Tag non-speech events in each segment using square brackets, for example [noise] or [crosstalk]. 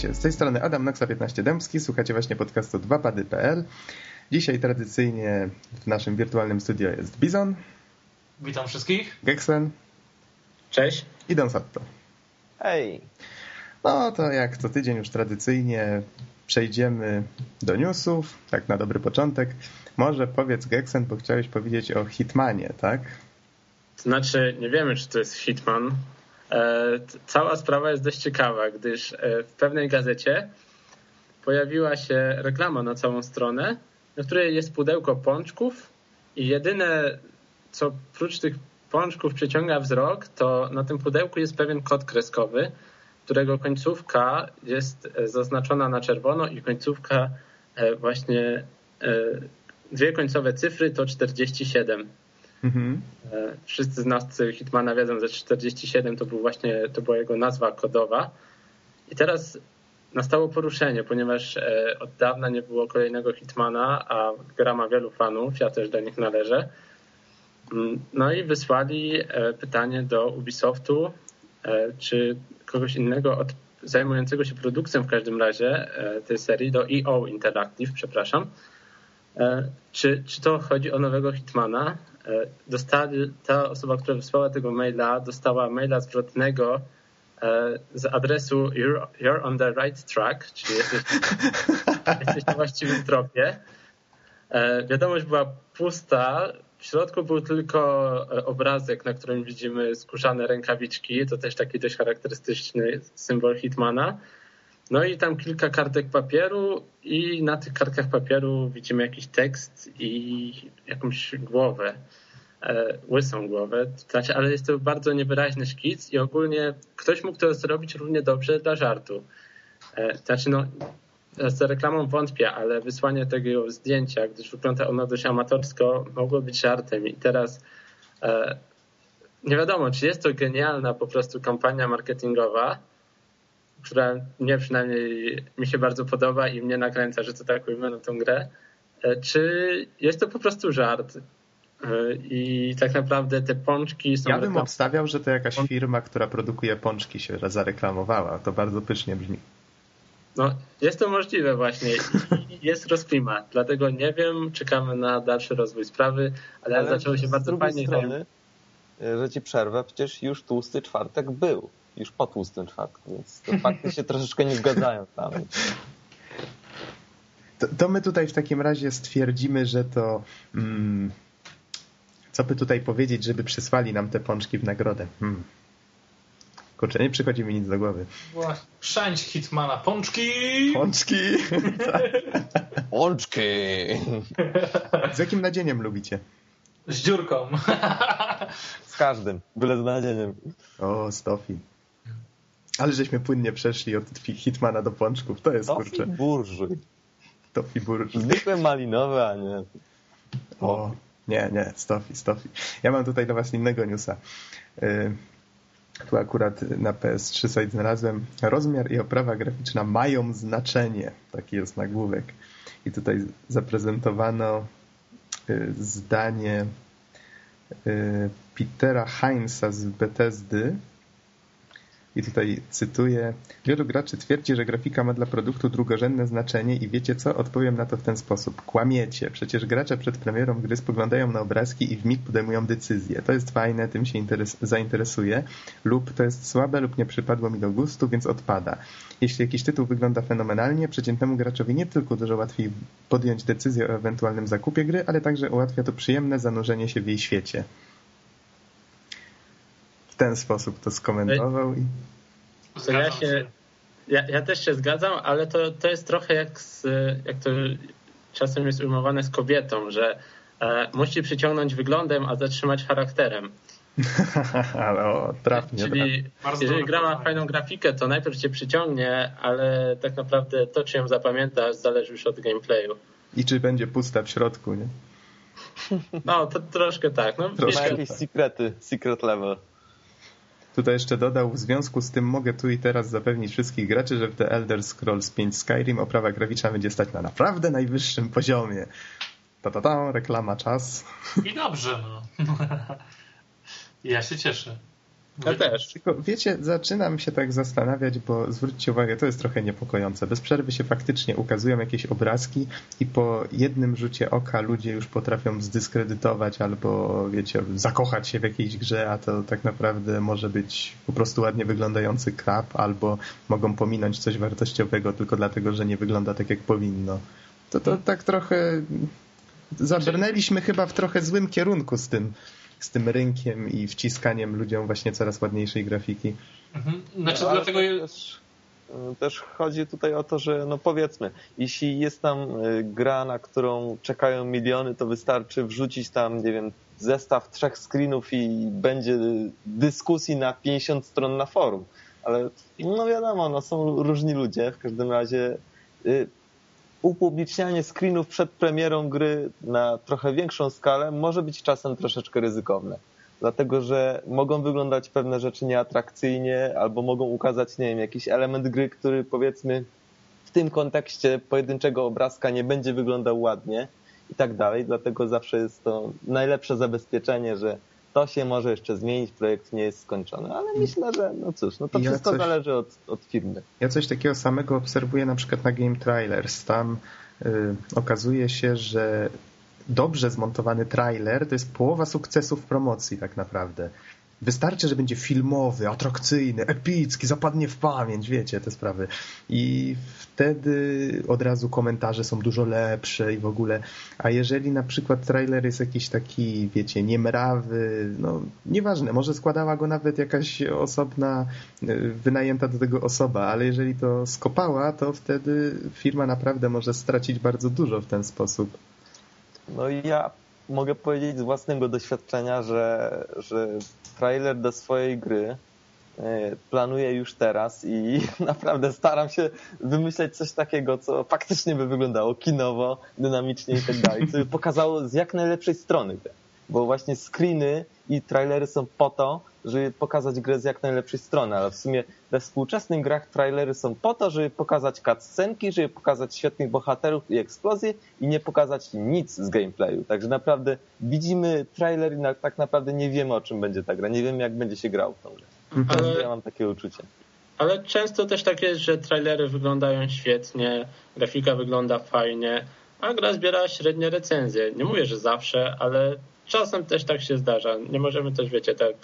Witajcie, z tej strony Adam Noxa 15 Dębski, słuchacie właśnie podcastu 2pady.pl. Dzisiaj tradycyjnie w naszym wirtualnym studio jest Bizon. Witam wszystkich. Geksen. Cześć. I Don Satto. Hej. No to jak co tydzień już tradycyjnie przejdziemy do newsów, tak na dobry początek. Może powiedz Geksen, bo chciałeś powiedzieć o Hitmanie, tak? Znaczy, nie wiemy, czy to jest Hitman, cała sprawa jest dość ciekawa, gdyż e, w pewnej gazecie pojawiła się reklama na całą stronę, na której jest pudełko pączków i jedyne, co prócz tych pączków przyciąga wzrok, to na tym pudełku jest pewien kod kreskowy, którego końcówka jest e, zaznaczona na czerwono i końcówka właśnie dwie końcowe cyfry to 47. Mhm. E, wszyscy znawcy Hitmana wiedzą, że 47 to, był właśnie, to była jego nazwa kodowa. I teraz nastało poruszenie, ponieważ e, od dawna nie było kolejnego Hitmana, a gra ma wielu fanów, ja też do nich należę. Mm, no i wysłali e, pytanie do Ubisoftu, czy kogoś innego od, zajmującego się produkcją w każdym razie tej serii, do EO Interactive, przepraszam, czy, czy to chodzi o nowego Hitmana? E, dostali, ta osoba, która wysłała tego maila, dostała maila zwrotnego e, z adresu you're, you're on the right track, czyli jesteś, [laughs] jesteś na właściwym tropie. E, wiadomość była pusta. W środku był tylko obrazek, na którym widzimy skórzane rękawiczki. To też taki dość charakterystyczny symbol Hitmana. No i tam kilka kartek papieru i na tych kartkach papieru widzimy jakiś tekst i jakąś głowę, e, łysą głowę, znaczy, ale jest to bardzo niewyraźny szkic i ogólnie ktoś mógł to zrobić równie dobrze dla żartu. E, znaczy no, z reklamą wątpię, ale wysłanie tego zdjęcia, gdyż wygląda ono dość amatorsko, mogło być żartem i teraz e, nie wiadomo, czy jest to genialna po prostu kampania marketingowa, która mnie przynajmniej mi się bardzo podoba i mnie nakręca, że to tak ujmę na tą grę, e, czy jest to po prostu żart? E, I tak naprawdę te pączki są. Ja bym reklam... obstawiał, że to jakaś firma, która produkuje pączki, się zareklamowała. To bardzo pysznie brzmi. No, jest to możliwe właśnie. Jest rozklima. Dlatego nie wiem, czekamy na dalszy rozwój sprawy, ale, ale zaczęło się bardzo fajnie. Strony, że ci przerwę, przecież już tłusty czwartek był już po tłustym czwartku, więc te fakty się troszeczkę nie zgadzają tam. To, to, my tutaj w takim razie stwierdzimy, że to mm, co by tutaj powiedzieć, żeby przysłali nam te pączki w nagrodę. Hmm. Kurczę, nie przychodzi mi nic do głowy. Właśnie, Hitmana. Pączki! Pączki! [laughs] Pączki! Z jakim nadzieniem lubicie? Z dziurką. Z każdym, byle z nadzieniem. O, Stofi. Ale żeśmy płynnie przeszli od Hitmana do pączków. To jest Tofi kurczę. burżuj. Tofi burżuj. Zwykłe malinowe, a nie. O, nie, nie, Stofi, Stofi. Ja mam tutaj dla was innego newsa. Y, tu akurat na PS3 site znalazłem. Rozmiar i oprawa graficzna mają znaczenie. Taki jest nagłówek. I tutaj zaprezentowano y, zdanie y, Petera Heinza z Bethesdy, i tutaj cytuję. Wielu graczy twierdzi, że grafika ma dla produktu drugorzędne znaczenie i wiecie co? Odpowiem na to w ten sposób. Kłamiecie. Przecież gracze przed premierą gry spoglądają na obrazki i w mig podejmują decyzję. To jest fajne, tym się interes zainteresuje. Lub to jest słabe lub nie przypadło mi do gustu, więc odpada. Jeśli jakiś tytuł wygląda fenomenalnie, przeciętnemu graczowi nie tylko dużo łatwiej podjąć decyzję o ewentualnym zakupie gry, ale także ułatwia to przyjemne zanurzenie się w jej świecie ten sposób to skomentował. I... To ja, się, ja, ja, też się zgadzam, ale to, to jest trochę jak, z, jak to czasem jest ujmowane z kobietą, że e, musi przyciągnąć wyglądem, a zatrzymać charakterem. [laughs] o, trafnie. Czyli trafnie. jeżeli gra ma fajną grafikę, to najpierw cię przyciągnie, ale tak naprawdę to, czy ją zapamiętasz, zależy już od gameplayu. I czy będzie pusta w środku, nie? No, to troszkę tak. No, troszkę jakieś tak. sekrety, secret level. Tutaj jeszcze dodał, w związku z tym mogę tu i teraz zapewnić wszystkich graczy, że w The Elder Scrolls 5 Skyrim oprawa graficzna będzie stać na naprawdę najwyższym poziomie. Ta, ta, ta, reklama, czas. I dobrze, no. [laughs] ja się cieszę. Ja też. Tylko wiecie, zaczynam się tak zastanawiać, bo zwróćcie uwagę, to jest trochę niepokojące. Bez przerwy się faktycznie ukazują jakieś obrazki i po jednym rzucie oka ludzie już potrafią zdyskredytować albo, wiecie, zakochać się w jakiejś grze, a to tak naprawdę może być po prostu ładnie wyglądający krab, albo mogą pominąć coś wartościowego tylko dlatego, że nie wygląda tak, jak powinno. To, to tak trochę zabrnęliśmy chyba w trochę złym kierunku z tym, z tym rynkiem i wciskaniem ludziom właśnie coraz ładniejszej grafiki. Mhm. Znaczy, No, dlatego. też chodzi tutaj o to, że no powiedzmy, jeśli jest tam y, gra, na którą czekają miliony, to wystarczy wrzucić tam, nie wiem, zestaw trzech screenów i będzie dyskusji na 50 stron na forum. Ale no wiadomo, no są różni ludzie. W każdym razie y, upublicznianie screenów przed premierą gry na trochę większą skalę może być czasem troszeczkę ryzykowne. Dlatego, że mogą wyglądać pewne rzeczy nieatrakcyjnie, albo mogą ukazać, nie wiem, jakiś element gry, który powiedzmy w tym kontekście pojedynczego obrazka nie będzie wyglądał ładnie i tak dalej. Dlatego zawsze jest to najlepsze zabezpieczenie, że to się może jeszcze zmienić, projekt nie jest skończony. Ale myślę, że no cóż, no to Ja wszystko coś- zależy od, od firmy. Ja coś takiego samego obserwuję na przykład na Game Trailers. Tam y, okazuje się, że dobrze zmontowany trailer to jest połowa sukcesu w promocji tak naprawdę. Wystarczy, że będzie filmowy, atrakcyjny, epicki, zapadnie w pamięć, wiecie, te sprawy. I wtedy od razu komentarze są dużo lepsze i w ogóle. A jeżeli na przykład trailer jest jakiś taki, wiecie, niemrawy, no nieważne, może składała go nawet jakaś osobna, y, wynajęta do tego osoba, ale jeżeli to skopała, to wtedy firma naprawdę może stracić bardzo dużo w ten sposób. No i ja mogę powiedzieć z własnego doświadczenia, że, że trailer do swojej gry e, planuję już teraz i [laughs] naprawdę staram się wymyśleć coś takiego, co faktycznie by wyglądało kinowo, dynamicznie i tak dalej, co by [laughs] pokazało z jak najlepszej strony. Bo właśnie screeny i trailery są po to, żeby pokazać grę z jak najlepszej strony, ale w sumie we współczesnych grach trailery są po to, żeby pokazać cutscenki, żeby pokazać świetnych bohaterów i eksplozje i nie pokazać nic z gameplayu. Także naprawdę widzimy trailer i na, tak naprawdę nie wiemy o czym będzie ta gra, nie wiemy jak będzie się grał w tą grę. Ale- Ja mam takie uczucie. Ale często też tak jest, że trailery wyglądają świetnie, grafika wygląda fajnie, a gra zbiera średnie recenzje. Nie mówię, że zawsze, ale czasem też tak się zdarza. Nie możemy też, wiecie, tak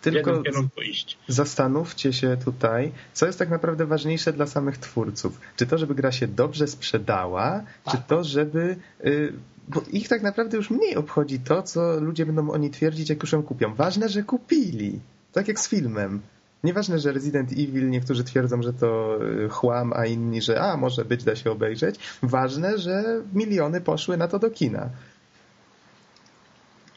Tylko jednym kierunku iść. zastanówcie się tutaj, co jest tak naprawdę ważniejsze dla samych twórców. Czy to, żeby gra się dobrze sprzedała, czy to, żeby... y, Bo ich tak naprawdę już mniej obchodzi to, co ludzie będą oni twierdzić, jak już ją kupią. Ważne, że kupili. Tak jak z filmem. Nieważne, że Resident Evil niektórzy twierdzą, że to y, chłam, a inni, że a, może być, da się obejrzeć. Ważne, że miliony poszły na to do kina.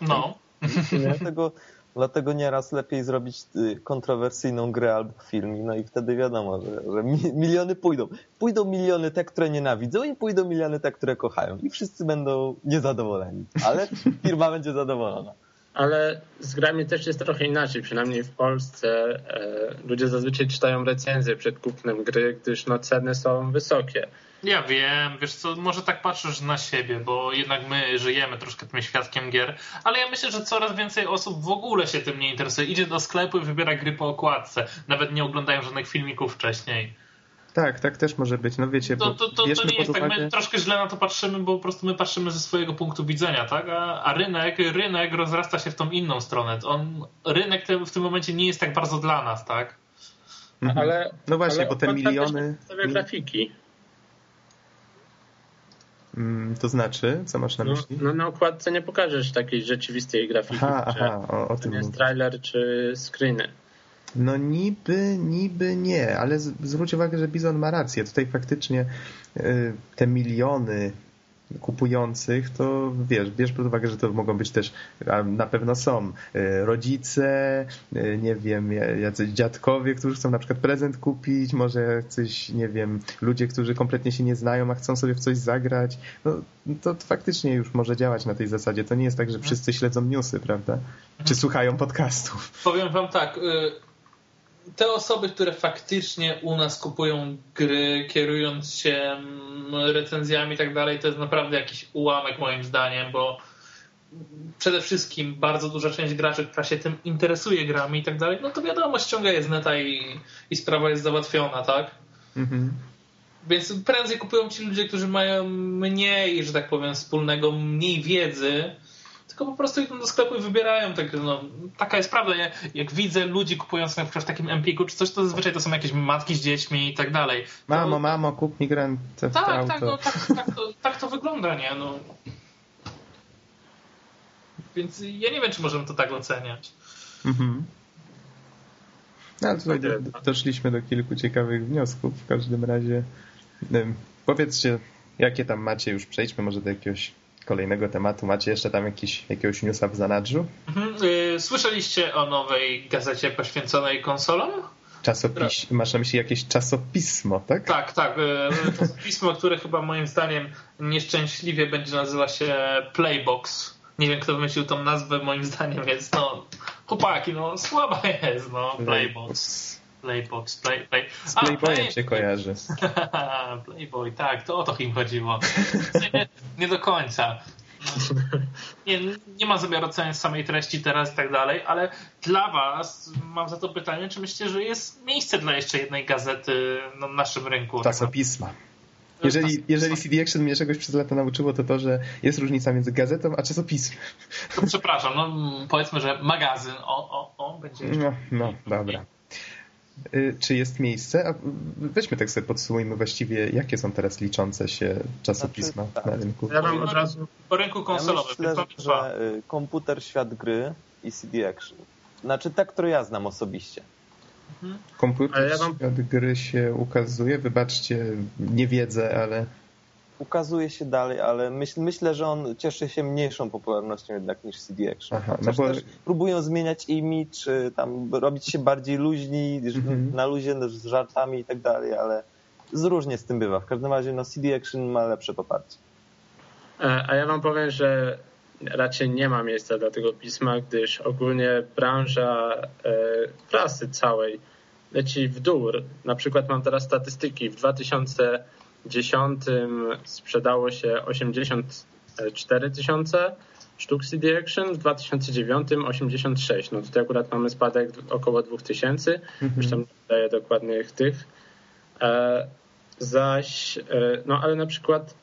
No. [laughs] Dlatego, dlatego nieraz lepiej zrobić y, kontrowersyjną grę albo film, no i wtedy wiadomo, że, że mi- miliony pójdą. Pójdą miliony te, które nienawidzą i pójdą miliony te, które kochają. I wszyscy będą niezadowoleni, ale firma będzie zadowolona. Ale z grami też jest trochę inaczej, przynajmniej w Polsce. E, ludzie zazwyczaj czytają recenzje przed kupnem gry, gdyż no, ceny są wysokie. Ja wiem, wiesz co, może tak patrzysz na siebie, bo jednak my żyjemy troszkę tym świadkiem gier, ale ja myślę, że coraz więcej osób w ogóle się tym nie interesuje. Idzie do sklepu i wybiera gry po okładce. Nawet nie oglądają żadnych filmików wcześniej. Tak, tak też może być. No wiecie, To, bo to, to, to nie jest pod tak, uwagę... my troszkę źle na to patrzymy, bo po prostu my patrzymy ze swojego punktu widzenia, tak? A, a rynek, rynek rozrasta się w tą inną stronę. On, rynek te- w tym momencie nie jest tak bardzo dla nas, tak? Mhm. Ale, No właśnie, ale bo te miliony... grafiki. Mm, To znaczy, co masz na No, myśli? no na okładce nie pokażesz takiej rzeczywistej grafiki, Aha, aha, o, o to tym jest mówię. trailer czy screeny. No niby, niby nie, ale z, zwróć uwagę, że Bizon ma rację. Tutaj faktycznie y, te miliony kupujących, to wiesz, bierz pod uwagę, że to mogą być też, a na pewno są y, rodzice, y, nie wiem, jacyś dziadkowie, którzy chcą na przykład prezent kupić, może jacyś, nie wiem, ludzie, którzy kompletnie się nie znają, a chcą sobie w coś zagrać. No, to faktycznie już może działać na tej zasadzie. To nie jest tak, że wszyscy śledzą newsy, prawda? Czy słuchają podcastów. Powiem wam tak, y, te osoby, które faktycznie u nas kupują gry, kierując się mm, recenzjami i tak dalej, to jest naprawdę jakiś ułamek moim zdaniem, bo przede wszystkim bardzo duża część graczy, która się tym interesuje grami i tak dalej, no to wiadomo, ściąga je z neta i, i sprawa jest załatwiona, tak? Mhm. Więc prędzej kupują ci ludzie, którzy mają mniej, że tak powiem, wspólnego, mniej wiedzy, tylko po prostu idą do sklepu i wybierają. Tak, no, taka jest prawda. Ja, jak widzę ludzi kupujących na przykład w takim Empiku czy coś, to zazwyczaj to są jakieś matki z dziećmi i tak dalej. Mamo, mamo, kup mi Grand Theft tak, Auto. Tak, no, tak, tak, to, tak to wygląda, nie? No. Więc ja nie wiem, czy możemy to tak oceniać. Mhm. No, tutaj do, doszliśmy do kilku ciekawych wniosków. W każdym razie powiedzcie, jakie tam macie, już przejdźmy może do jakiegoś kolejnego tematu. Macie jeszcze tam jakiś, jakiegoś newsa w zanadrzu? Mhm. Y, słyszeliście o nowej gazecie poświęconej konsolom? Czasopis, masz na myśli jakieś czasopismo, tak? Tak, tak. Y, [laughs] czasopismo, które chyba moim zdaniem nieszczęśliwie będzie nazywa się Playbox. Nie wiem, kto wymyślił tą nazwę, moim zdaniem jest, no, chłopaki, no, słaba jest, no, Playbox. Playbox, play, play. Z Playboyem play... się kojarzy. [laughs] Playboy, tak, to o to im chodziło. Nie, nie do końca. Nie, nie mam zamiaru oceniać samej treści teraz i tak dalej, ale dla was mam za to pytanie, czy myślicie, że jest miejsce dla jeszcze jednej gazety na naszym rynku? Czasopisma. Jeżeli, jeżeli CD Action mnie czegoś przez lata nauczyło, to to, że jest różnica między gazetą a czasopismem. To przepraszam, no powiedzmy, że magazyn, o, o, o, będzie jeszcze... No, no, dobra. Y, czy jest miejsce? weźmy tak sobie podsumujmy właściwie, jakie są teraz liczące się czasopisma znaczy, tak. na rynku. Ja mam od razu po rynku konsolowym. Ja myślę, że y, komputer, świat gry i CD Action. Znaczy te, które ja znam osobiście. Mhm. Komputer, ja mam... świat gry się ukazuje. Wybaczcie, nie wiedzę, ale ukazuje się dalej, ale myśl, myślę, że on cieszy się mniejszą popularnością jednak niż CD Action. Aha, no bo... też próbują zmieniać image, tam robić się bardziej luźni, mhm. na luzie z żartami i tak dalej, ale zróżnie z tym bywa. W każdym razie no, CD Action ma lepsze poparcie. E, a ja wam powiem, że raczej nie ma miejsca dla tego pisma, gdyż ogólnie branża e, prasy całej leci w dół. Na przykład mam teraz statystyki. W 2000 2010 sprzedało się 84 tysiące sztuk CD Action, w 2009 86. No tutaj akurat mamy spadek około 2000, mhm. już tam nie daję dokładnych tych. E, zaś, e, no ale na przykład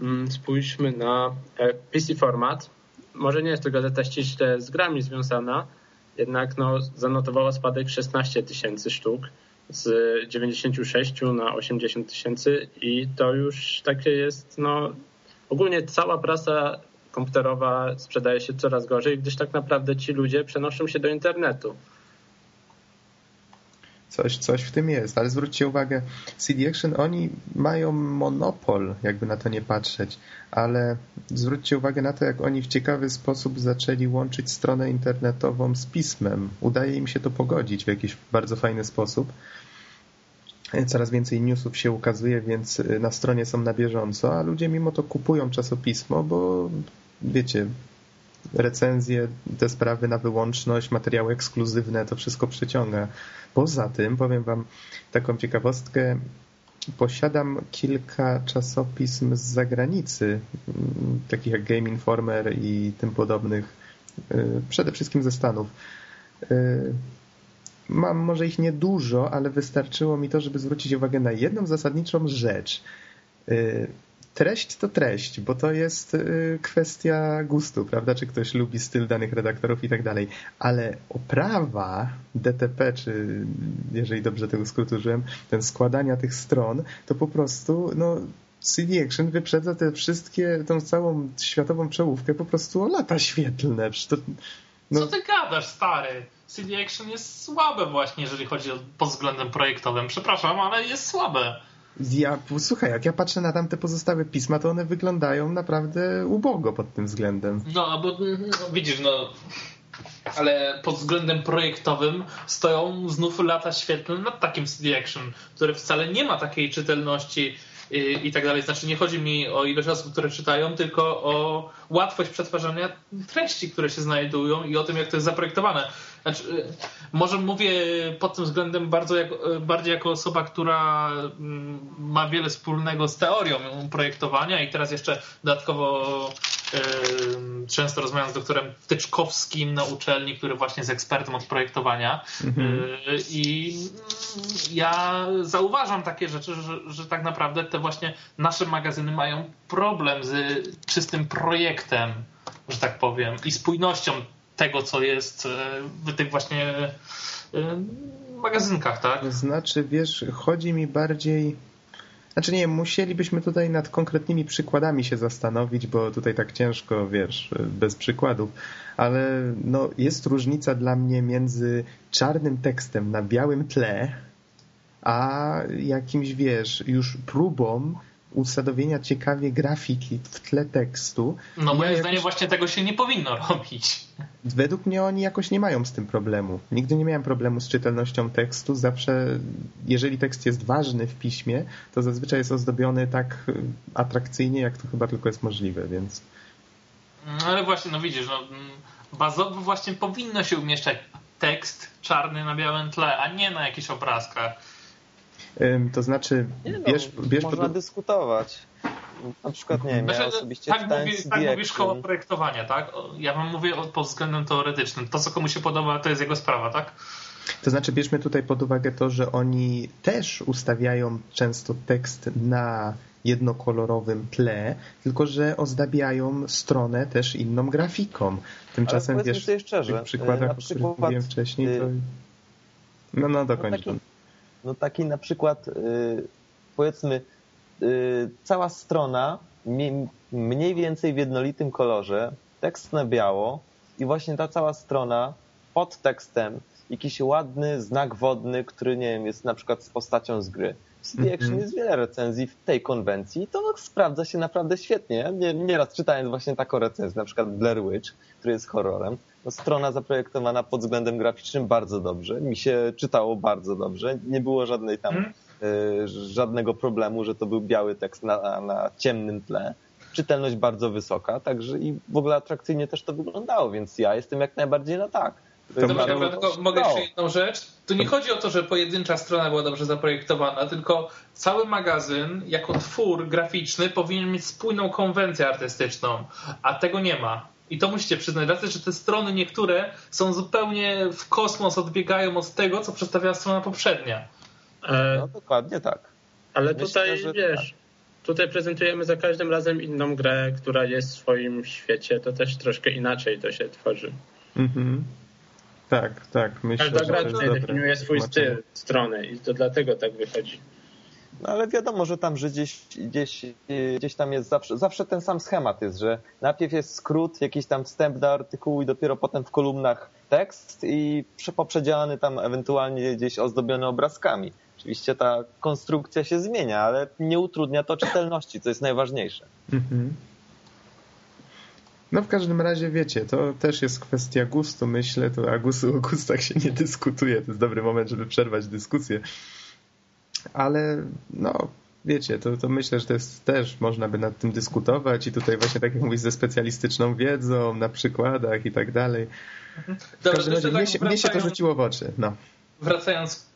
mm, spójrzmy na e, PC Format. Może nie jest to gazeta ściśle z grami związana, jednak no, zanotowała spadek 16 tysięcy sztuk z 96 na 80 tysięcy i to już takie jest, no ogólnie cała prasa komputerowa sprzedaje się coraz gorzej, gdyż tak naprawdę ci ludzie przenoszą się do internetu. Coś, coś w tym jest, ale zwróćcie uwagę, CD Action, oni mają monopol, jakby na to nie patrzeć, ale zwróćcie uwagę na to, jak oni w ciekawy sposób zaczęli łączyć stronę internetową z pismem. Udaje im się to pogodzić w jakiś bardzo fajny sposób. Coraz więcej newsów się ukazuje, więc y, na stronie są na bieżąco, a ludzie mimo to kupują czasopismo, bo wiecie, recenzje, te sprawy na wyłączność, materiały ekskluzywne, to wszystko przyciąga. Poza tym, powiem wam taką ciekawostkę, posiadam kilka czasopism z zagranicy, mm, takich jak Game Informer i tym podobnych, y, przede wszystkim ze Stanów. Y, mam może ich niedużo, ale wystarczyło mi to, żeby zwrócić uwagę na jedną zasadniczą rzecz. Treść to treść, bo to jest y, kwestia gustu, prawda? Czy ktoś lubi styl danych redaktorów i tak dalej. Ale oprawa DTP, czy jeżeli dobrze tego skrótu użyłem, ten składania tych stron, to po prostu, no, CD Action wyprzedza te wszystkie, tą całą światową czołówkę po prostu o lata świetlne. To, no. Co ty gadasz, stary? CD Action jest słabe właśnie, jeżeli chodzi o, pod względem projektowym. Przepraszam, ale jest słabe. Ja, słuchaj, jak ja patrzę na tamte pozostałe pisma, to one wyglądają naprawdę ubogo pod tym względem. No, bo no, widzisz, no ale pod względem projektowym stoją znów lata świetlne nad takim CD Action, które wcale nie ma takiej czytelności i, tak dalej. Znaczy nie chodzi mi o ilość osób, które czytają, tylko o łatwość przetwarzania treści, które się znajdują i o tym, jak to jest zaprojektowane. Znaczy, może mówię pod tym względem bardzo jako, bardziej jako osoba, która mm, ma wiele wspólnego z teorią projektowania i teraz jeszcze dodatkowo często rozmawiam z doktorem Tyczkowskim na uczelni, który właśnie jest ekspertem od projektowania mhm. i ja zauważam takie rzeczy, że, że tak naprawdę te właśnie nasze magazyny mają problem z czystym projektem, że tak powiem, i spójnością tego, co jest w tych właśnie magazynkach, tak? Znaczy, wiesz, chodzi mi bardziej znaczy nie, musielibyśmy tutaj nad konkretnymi przykładami się zastanowić, bo tutaj tak ciężko, wiesz, bez przykładów, ale no, jest różnica dla mnie między czarnym tekstem na białym tle, a jakimś, wiesz, już próbą usadowienia ciekawie grafiki w tle tekstu. No moim ja zdaniem właśnie tego się nie powinno [laughs] robić. Według mnie oni jakoś nie mają z tym problemu. Nigdy nie miałem problemu z czytelnością tekstu. Zawsze, jeżeli tekst jest ważny w piśmie, to zazwyczaj jest ozdobiony tak atrakcyjnie, jak to chyba tylko jest możliwe, więc... No ale właśnie, no widzisz, no, bazowo właśnie powinno się umieszczać tekst czarny na białym tle, a nie na jakichś obrazkach. To znaczy, nie no, bierz, bierz można pod... dyskutować. Na przykład, nie wiem, ja osobiście tak, mówi, tak mówi szkoła projektowania, tak? Ja wam mówię pod względem teoretycznym. To, co komu się podoba, to jest jego sprawa, tak? To znaczy, bierzmy tutaj pod uwagę to, że oni też ustawiają często tekst na jednokolorowym tle, tylko że ozdabiają stronę też inną grafiką. Tymczasem, wiesz, szczerze, w tych przykładach, o których mówiłem wcześniej, to... Y, no, no, dokończ. No taki, no taki na przykład, y, powiedzmy, y, cała strona mniej więcej w jednolitym kolorze, tekst na biało i właśnie ta cała strona pod tekstem jakiś ładny znak wodny, który nie wiem, jest na przykład z postacią z gry. W CD Action -hmm. jest wiele recenzji w tej konwencji i to sprawdza się naprawdę świetnie. Nieraz czytając właśnie taką recenzję, na przykład Blair Witch, który jest horrorem, no, strona zaprojektowana pod względem graficznym bardzo dobrze. Mi się czytało bardzo dobrze. Nie było żadnej tam hmm. y, żadnego problemu, że to był biały tekst na, na ciemnym tle. Czytelność bardzo wysoka, także i w ogóle atrakcyjnie też to wyglądało, więc ja jestem jak najbardziej na tak. To ja tylko mogę jeszcze jedną rzecz. Tu nie chodzi o to, że pojedyncza strona była dobrze zaprojektowana, tylko cały magazyn jako twór graficzny powinien mieć spójną konwencję artystyczną, a tego nie ma. I to musicie przyznać, dlatego że te strony niektóre są zupełnie w kosmos, odbiegają od tego, co przedstawiała strona poprzednia. E, no dokładnie tak. Ale Myślę, tutaj, wiesz, tak. tutaj prezentujemy za każdym razem inną grę, która jest w swoim świecie, to też troszkę inaczej to się tworzy. Mhm. Tak, tak. Myślę, Każda gra tutaj definiuje swój styl strony i to dlatego tak wychodzi. No ale wiadomo, że tam, że gdzieś, gdzieś, gdzieś tam jest zawsze, zawsze ten sam schemat jest, że najpierw jest skrót, jakiś tam wstęp do artykułu i dopiero potem w kolumnach tekst i poprzedzielany tam ewentualnie gdzieś ozdobiony obrazkami. Oczywiście ta konstrukcja się zmienia, ale nie utrudnia to czytelności, co jest najważniejsze. Mhm. No w każdym razie wiecie, to też jest kwestia gustu, myślę, to a gustu, o gustach się nie dyskutuje, to jest dobry moment, żeby przerwać dyskusję ale no wiecie, to, to myślę, że to jest też można by nad tym dyskutować i tutaj właśnie tak jak mówisz, ze specjalistyczną wiedzą, na przykładach i tak dalej. Mhm. W każdym razie mnie, się, mnie się to rzuciło w oczy. No wracając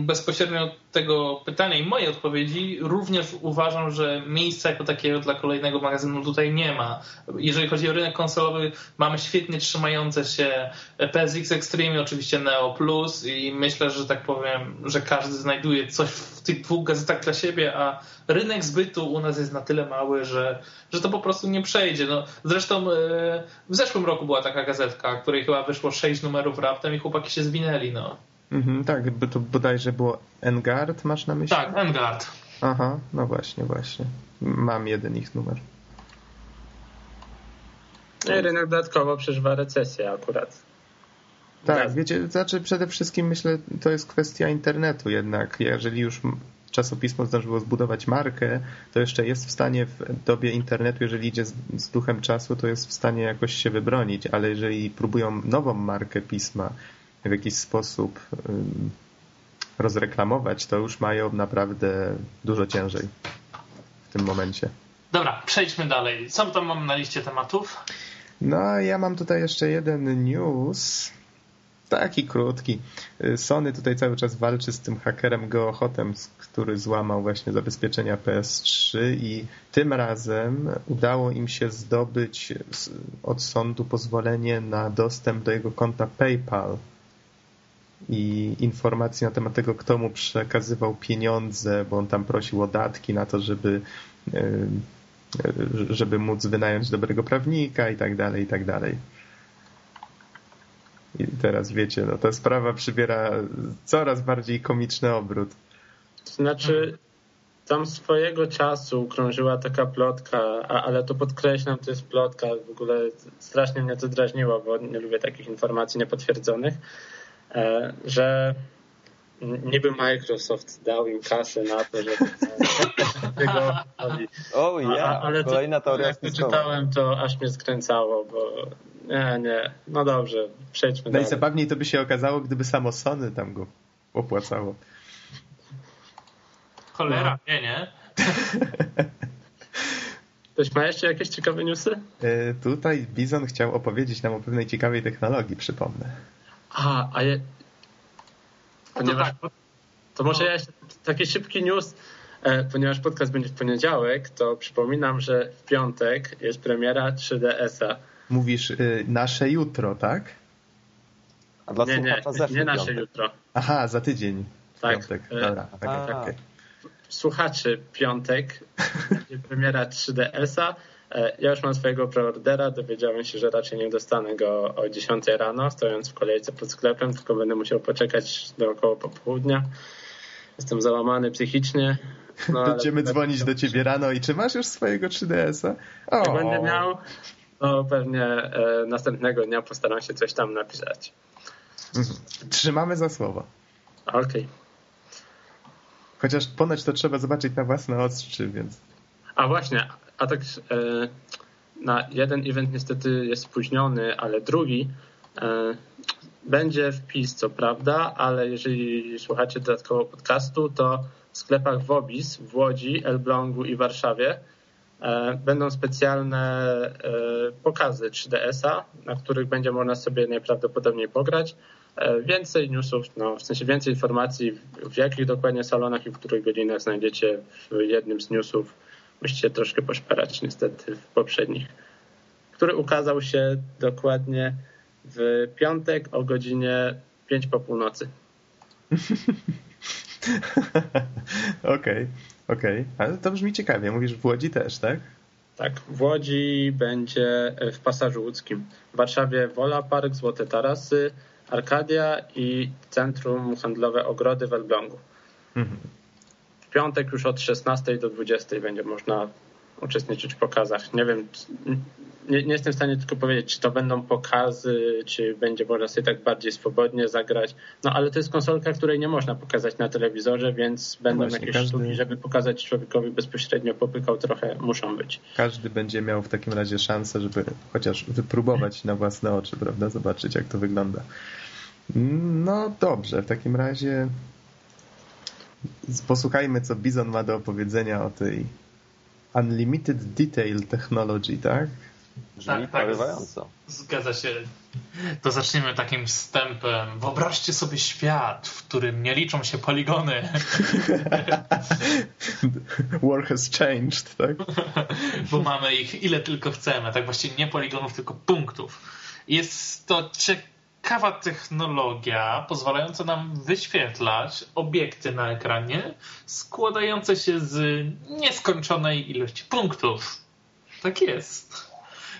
bezpośrednio do tego pytania i mojej odpowiedzi, również uważam, że miejsca jako takiego dla kolejnego magazynu tutaj nie ma. Jeżeli chodzi o rynek konsolowy, mamy świetnie trzymające się PSX Extreme, oczywiście Neo Plus i myślę, że tak powiem, że każdy znajduje coś w tych dwóch gazetach dla siebie, a rynek zbytu u nas jest na tyle mały, że, że to po prostu nie przejdzie. No, zresztą e, w zeszłym roku była taka gazetka, której chyba wyszło sześć numerów raptem i chłopaki się zwinęli. No. Mhm, tak, by to bodajże było Engard, masz na myśli? Tak, Engard. Aha, no właśnie, właśnie. Mam jeden ich numer. No i rynek dodatkowo przeżywa recesję akurat. Tak, tak, wiecie, znaczy przede wszystkim myślę, to jest kwestia internetu jednak. Jeżeli już czasopismo zdążyło zbudować markę, to jeszcze jest w stanie w dobie internetu, jeżeli idzie z, z duchem czasu, to jest w stanie jakoś się wybronić, ale jeżeli próbują nową markę pisma w jakiś sposób rozreklamować, to już mają naprawdę dużo ciężej w tym momencie. Dobra, przejdźmy dalej. Co tam mam na liście tematów? No, ja mam tutaj jeszcze jeden news taki krótki. Sony tutaj cały czas walczy z tym hakerem Geohotem, który złamał właśnie zabezpieczenia PS3 i tym razem udało im się zdobyć od sądu pozwolenie na dostęp do jego konta PayPal i informacje na temat tego, kto mu przekazywał pieniądze, bo on tam prosił o datki na to, żeby y, żeby móc wynająć dobrego prawnika i tak dalej, i tak dalej. I teraz wiecie, no ta sprawa przybiera coraz bardziej komiczny obrót. Znaczy, tam swojego czasu krążyła taka plotka, ale to podkreślam, to jest plotka, w ogóle strasznie mnie to drażniło, bo nie lubię takich informacji niepotwierdzonych, e, że niby Microsoft dał im kasę na to, żeby [laughs] tego O ja, ale kolejna teoria Jak to czytałem, to aż mnie skręcało, bo nie, nie, no dobrze, przejdźmy dalej. Najzabawniej to by się okazało, gdyby samo Sony tam go opłacało. Cholera, no. nie, nie. [laughs] Ktoś ma jeszcze jakieś ciekawe newsy? E, tutaj Bizon chciał opowiedzieć nam o pewnej ciekawej technologii, przypomnę. A, a je, Ponieważ, to, tak. to może ja jeszcze taki szybki news, e, ponieważ podcast będzie w poniedziałek, to przypominam, że w piątek jest premiera 3DS-a. Mówisz y, nasze jutro, tak? A dla nie, nie, nie nasze piątek. jutro. Aha, za tydzień. Tak. Piątek. E, Dobra, okay, okay. Słuchaczy, piątek będzie premiera 3DS-a. E, ja już mam swojego preordera, dowiedziałem się, że raczej nie dostanę go o 10 rano, stojąc w kolejce pod sklepem, tylko będę musiał poczekać do około popołudnia. Jestem załamany psychicznie. No, Będziemy dzwonić do ciebie rano i czy masz już swojego 3DS-a? Jak będę miał, to pewnie e, następnego dnia postaram się coś tam napisać. Mhm. Trzymamy za słowo. Okej. Okay. Chociaż ponoć to trzeba zobaczyć na własne oczy, więc... A właśnie, a tak e, na jeden event niestety jest spóźniony, ale drugi e, będzie wpis, co prawda, ale jeżeli słuchacie dodatkowo podcastu, to w sklepach Wobis w Łodzi, Elblągu i Warszawie e, będą specjalne pokazy 3DS-a, na których będzie można sobie najprawdopodobniej pograć. Więcej newsów, no, w sensie więcej informacji, w jakich dokładnie salonach i w których godzinach znajdziecie w jednym z newsów musicie troszkę poszperać niestety w poprzednich, który ukazał się dokładnie w piątek o godzinie 5 po północy. [laughs] Okej, okej. Okay, okay. Ale to brzmi ciekawie. Mówisz w Łodzi też, tak? Tak, w Łodzi będzie w Pasażu Łódzkim. W Warszawie Wola Park, Złote Tarasy, Arkadia i Centrum Handlowe Ogrody w Elblągu. Mhm piątek już od 16 do 20 będzie można uczestniczyć w pokazach. Nie wiem, nie, nie, jestem w stanie tylko powiedzieć, czy to będą pokazy, czy będzie można sobie tak bardziej swobodnie zagrać. No ale to jest konsolka, której nie można pokazać na telewizorze, więc będą Właśnie, jakieś każdy... sztuki, żeby pokazać człowiekowi bezpośrednio popykał trochę, muszą być. Każdy będzie miał w takim razie szansę, żeby chociaż wypróbować na własne oczy, prawda? Zobaczyć, jak to wygląda. No dobrze, w takim razie posłuchajmy, co Bizon ma do opowiedzenia o tej Unlimited Detail Technology, tak? Brzmi tak, tak, zgadza się. To zaczniemy takim wstępem. Wyobraźcie sobie świat, w którym nie liczą się poligony. [laughs] War has changed, tak? [laughs] Bo mamy ich ile tylko chcemy. Tak właściwie nie poligonów, tylko punktów. Jest to ciekawe ciekawa technologia pozwalająca nam wyświetlać obiekty na ekranie składające się z nieskończonej ilości punktów. Tak jest.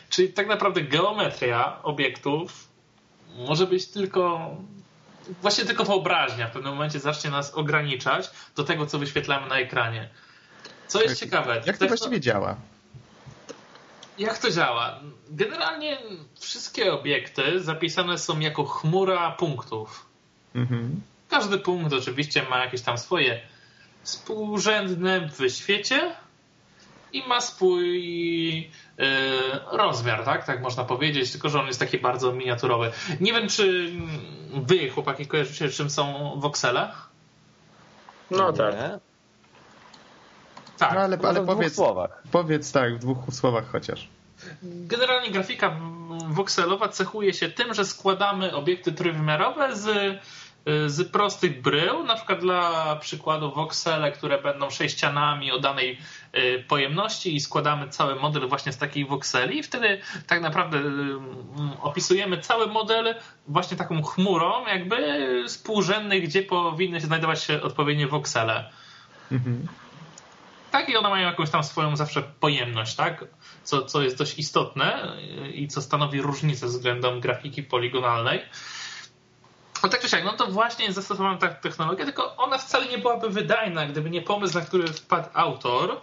Czyli tak naprawdę geometria obiektów może być tylko właśnie tylko wyobraźnia w pewnym momencie zacznie nas ograniczać do tego, co wyświetlamy na ekranie. Co jest ciekawe. Jak to właściwie działa? Jak to działa? Generalnie wszystkie obiekty zapisane są jako chmura punktów. Mhm. Każdy punkt oczywiście ma jakieś tam swoje współrzędne w świecie i ma swój yy, rozmiar, tak? Tak można powiedzieć, tylko że on jest taki bardzo miniaturowy. Nie wiem, czy wy, chłopaki, kojarzycie, czym są woksele? No tak. Tak, no ale, ale powiedz, powiedz tak, w dwóch słowach chociaż. Generalnie grafika wokselowa cechuje się tym, że składamy obiekty trójwymiarowe z z prostych brył, na przykład dla przykładu voxele, które będą sześcianami o danej y, pojemności i składamy cały model właśnie z takiej voxeli i wtedy tak naprawdę y, opisujemy cały model właśnie taką chmurą jakby współrzędnych, gdzie powinny się znajdować się odpowiednie voxele. Mhm. Tak i one mają jakąś tam swoją zawsze pojemność, tak? Co, co jest dość istotne i co stanowi różnicę względem grafiki poligonalnej. No tak czy siak, no to właśnie zastosowałem tak technologię, tylko ona wcale nie byłaby wydajna, gdyby nie pomysł, na który wpadł autor,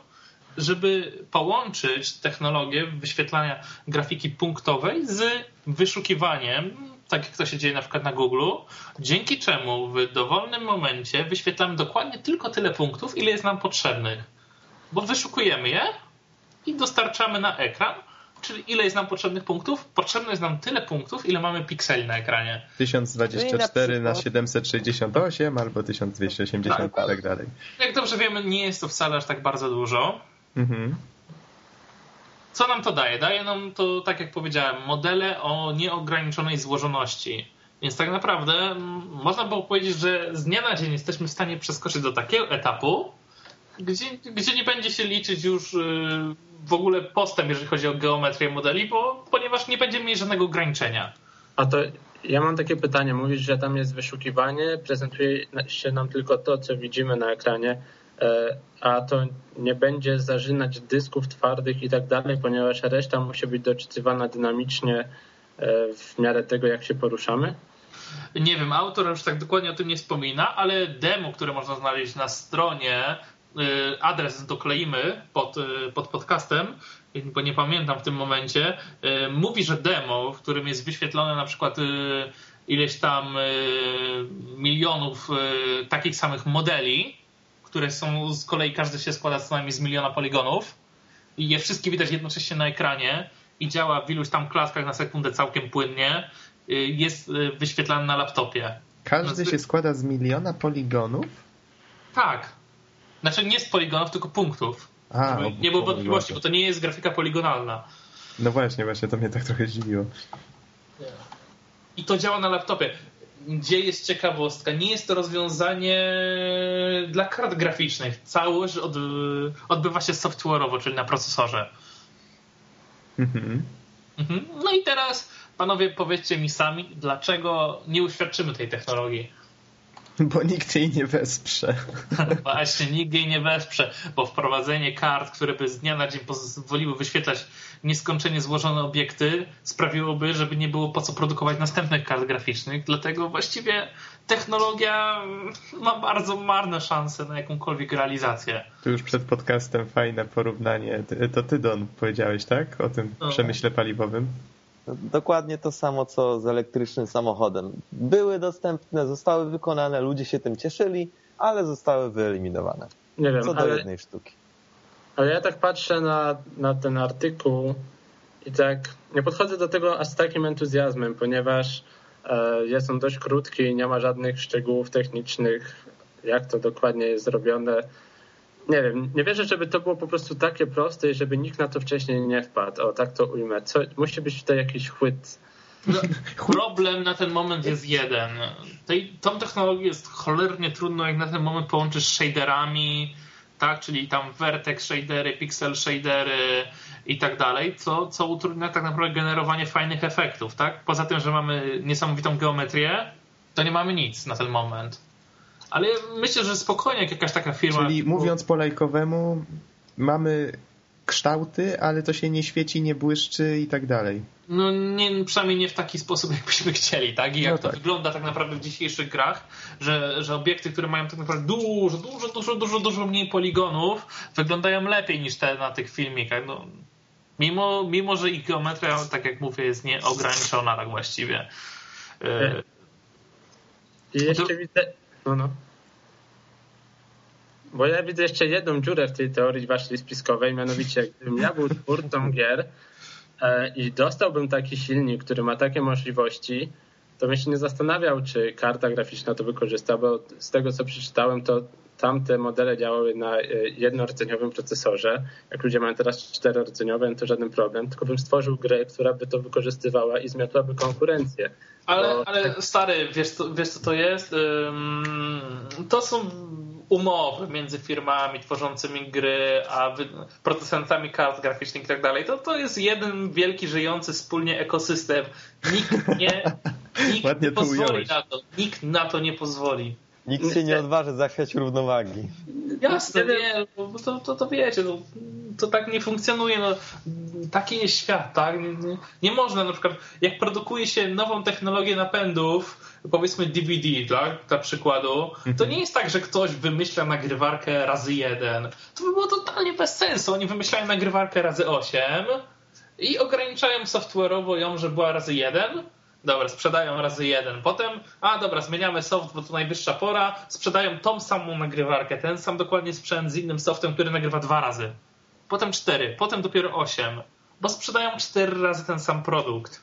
żeby połączyć technologię wyświetlania grafiki punktowej z wyszukiwaniem, tak jak to się dzieje na przykład na Google, dzięki czemu w dowolnym momencie wyświetlamy dokładnie tylko tyle punktów, ile jest nam potrzebnych. Bo wyszukujemy je i dostarczamy na ekran, Czyli ile jest nam potrzebnych punktów? Potrzebne jest nam tyle punktów, ile mamy pikseli na ekranie. 1024 na, na 768 albo 1280 tak, i tak dalej. Jak dobrze wiemy, nie jest to wcale aż tak bardzo dużo. Mhm. Co nam to daje? Daje nam to, tak jak powiedziałem, modele o nieograniczonej złożoności. Więc tak naprawdę można było powiedzieć, że z dnia na dzień jesteśmy w stanie przeskoczyć do takiego etapu, gdzie, gdzie nie będzie się liczyć już y, w ogóle postęp, jeżeli chodzi o geometrię modeli, bo, ponieważ nie będziemy mieć żadnego ograniczenia. A to ja mam takie pytanie. Mówisz, że tam jest wyszukiwanie, prezentuje się nam tylko to, co widzimy na ekranie, e, a to nie będzie zażynać dysków twardych i tak dalej, ponieważ reszta musi być doczytywana dynamicznie e, w miarę tego, jak się poruszamy? Nie wiem, autor już tak dokładnie o tym nie wspomina, ale demo, które można znaleźć na stronie adres dokleimy pod, y, pod podcastem, bo nie pamiętam w tym momencie, y, mówi, że demo, w którym jest wyświetlone na przykład ileś tam milionów takich samych modeli, które są z kolei każdy się składa co najmniej z miliona poligonów i je wszystkie widać jednocześnie na ekranie i działa w iluś tam klatkach na sekundę całkiem płynnie, jest wyświetlany na laptopie. Każdy no, się składa z miliona poligonów? Tak. Znaczy nie z poligonów, tylko punktów. A, Żeby nie było wątpliwości, bo to nie jest grafika poligonalna. No właśnie, właśnie to mnie tak trochę zdziwiło. I to działa na laptopie. Gdzie jest ciekawostka? Nie jest to rozwiązanie dla kart graficznych. Całość od, odbywa się software'owo, czyli na procesorze. Mhm. Mhm. No i teraz, panowie, powiedzcie mi sami, dlaczego nie uświadczymy tej technologii? [laughs] Bo nikt jej nie wesprze. Właśnie, nikt jej nie wesprze, bo wprowadzenie kart, które by z dnia na dzień pozwoliły wyświetlać nieskończenie złożone obiekty, sprawiłoby, żeby nie było po co produkować następnych kart graficznych. Dlatego właściwie technologia ma bardzo marne szanse na jakąkolwiek realizację. Tu już przed podcastem fajne porównanie. To ty, Don, powiedziałeś, tak? O tym no. przemyśle paliwowym. Dokładnie to samo, co z elektrycznym samochodem. Były dostępne, zostały wykonane, ludzie się tym cieszyli, ale zostały wyeliminowane. Nie wiem, co do ale, jednej sztuki. Ale ja tak patrzę na, na ten artykuł i tak nie podchodzę do tego aż z takim entuzjazmem, ponieważ e, jest on dość krótki i nie ma żadnych szczegółów technicznych, jak to dokładnie jest zrobione nie wiem, nie wierzę, żeby to było po prostu takie proste i żeby nikt na to wcześniej nie wpadł. O, tak to ujmę. Co, musi być tutaj jakiś chwyt. No, problem na ten moment jest jeden. Tej, tą technologię jest cholernie trudno jak na ten moment połączyć z shaderami, tak, czyli tam vertex shadery, pixel shadery i tak dalej, co, co utrudnia tak naprawdę generowanie fajnych efektów, tak? Poza tym, że mamy niesamowitą geometrię, to nie mamy nic na ten moment. Ale myślę, że spokojnie jak jakaś taka firma... Czyli mówiąc po lajkowemu, mamy kształty, ale to się nie świeci, nie błyszczy i tak dalej. No nie, przynajmniej nie w taki sposób, [laughs] jakbyśmy chcieli, tak? I jak no to tak. wygląda tak naprawdę w dzisiejszych grach, że, że obiekty, które mają tak naprawdę dużo, dużo, dużo, dużo, dużo mniej poligonów, wyglądają lepiej niż te na tych filmikach. No, mimo, mimo, że ich geometria, tak jak mówię, jest nieograniczona tak właściwie. I jeszcze widzę, no, no. Bo ja widzę jeszcze jedną dziurę w tej teorii waszej spiskowej, mianowicie gdybym ja był twórcą gier e, i dostałbym taki silnik, który ma takie możliwości, to bym się nie zastanawiał, czy karta graficzna to wykorzysta, bo z tego co przeczytałem, to tamte modele działały na e, jednorodzeniowych procesorze, jak ludzie mają teraz czterorodzeniowe, to żaden problem, tylko bym stworzył grę, która by to wykorzystywała i zmiotłaby konkurencję. Ale, Bo... ale stary, wiesz, wiesz co to jest? To są umowy między firmami tworzącymi gry, a producentami kart graficznych i tak dalej. To, to jest jeden wielki, żyjący wspólnie ekosystem. Nikt nie, [laughs] nikt nie pozwoli na to. Nikt na to nie pozwoli. Nikt się nie odważy zachwiać równowagi. Jasne, nie, bo to, to, to wiecie, to, to tak nie funkcjonuje. No, taki jest świat, tak? Nie, nie, nie, można na przykład, jak produkuje się nową technologię napędów, powiedzmy DVD, tak? Dla przykładu, to mhm. nie jest tak, że ktoś wymyśla nagrywarkę razy jeden. To by było totalnie bez sensu. Oni wymyślają nagrywarkę razy osiem i ograniczają software'owo ją, że była razy jeden Dobra, sprzedają razy jeden. Potem, a dobra, zmieniamy soft, bo to najwyższa pora. Sprzedają tą samą nagrywarkę, ten sam dokładnie sprzęt z innym softem, który nagrywa dwa razy. Potem cztery, potem dopiero osiem, bo sprzedają cztery razy ten sam produkt.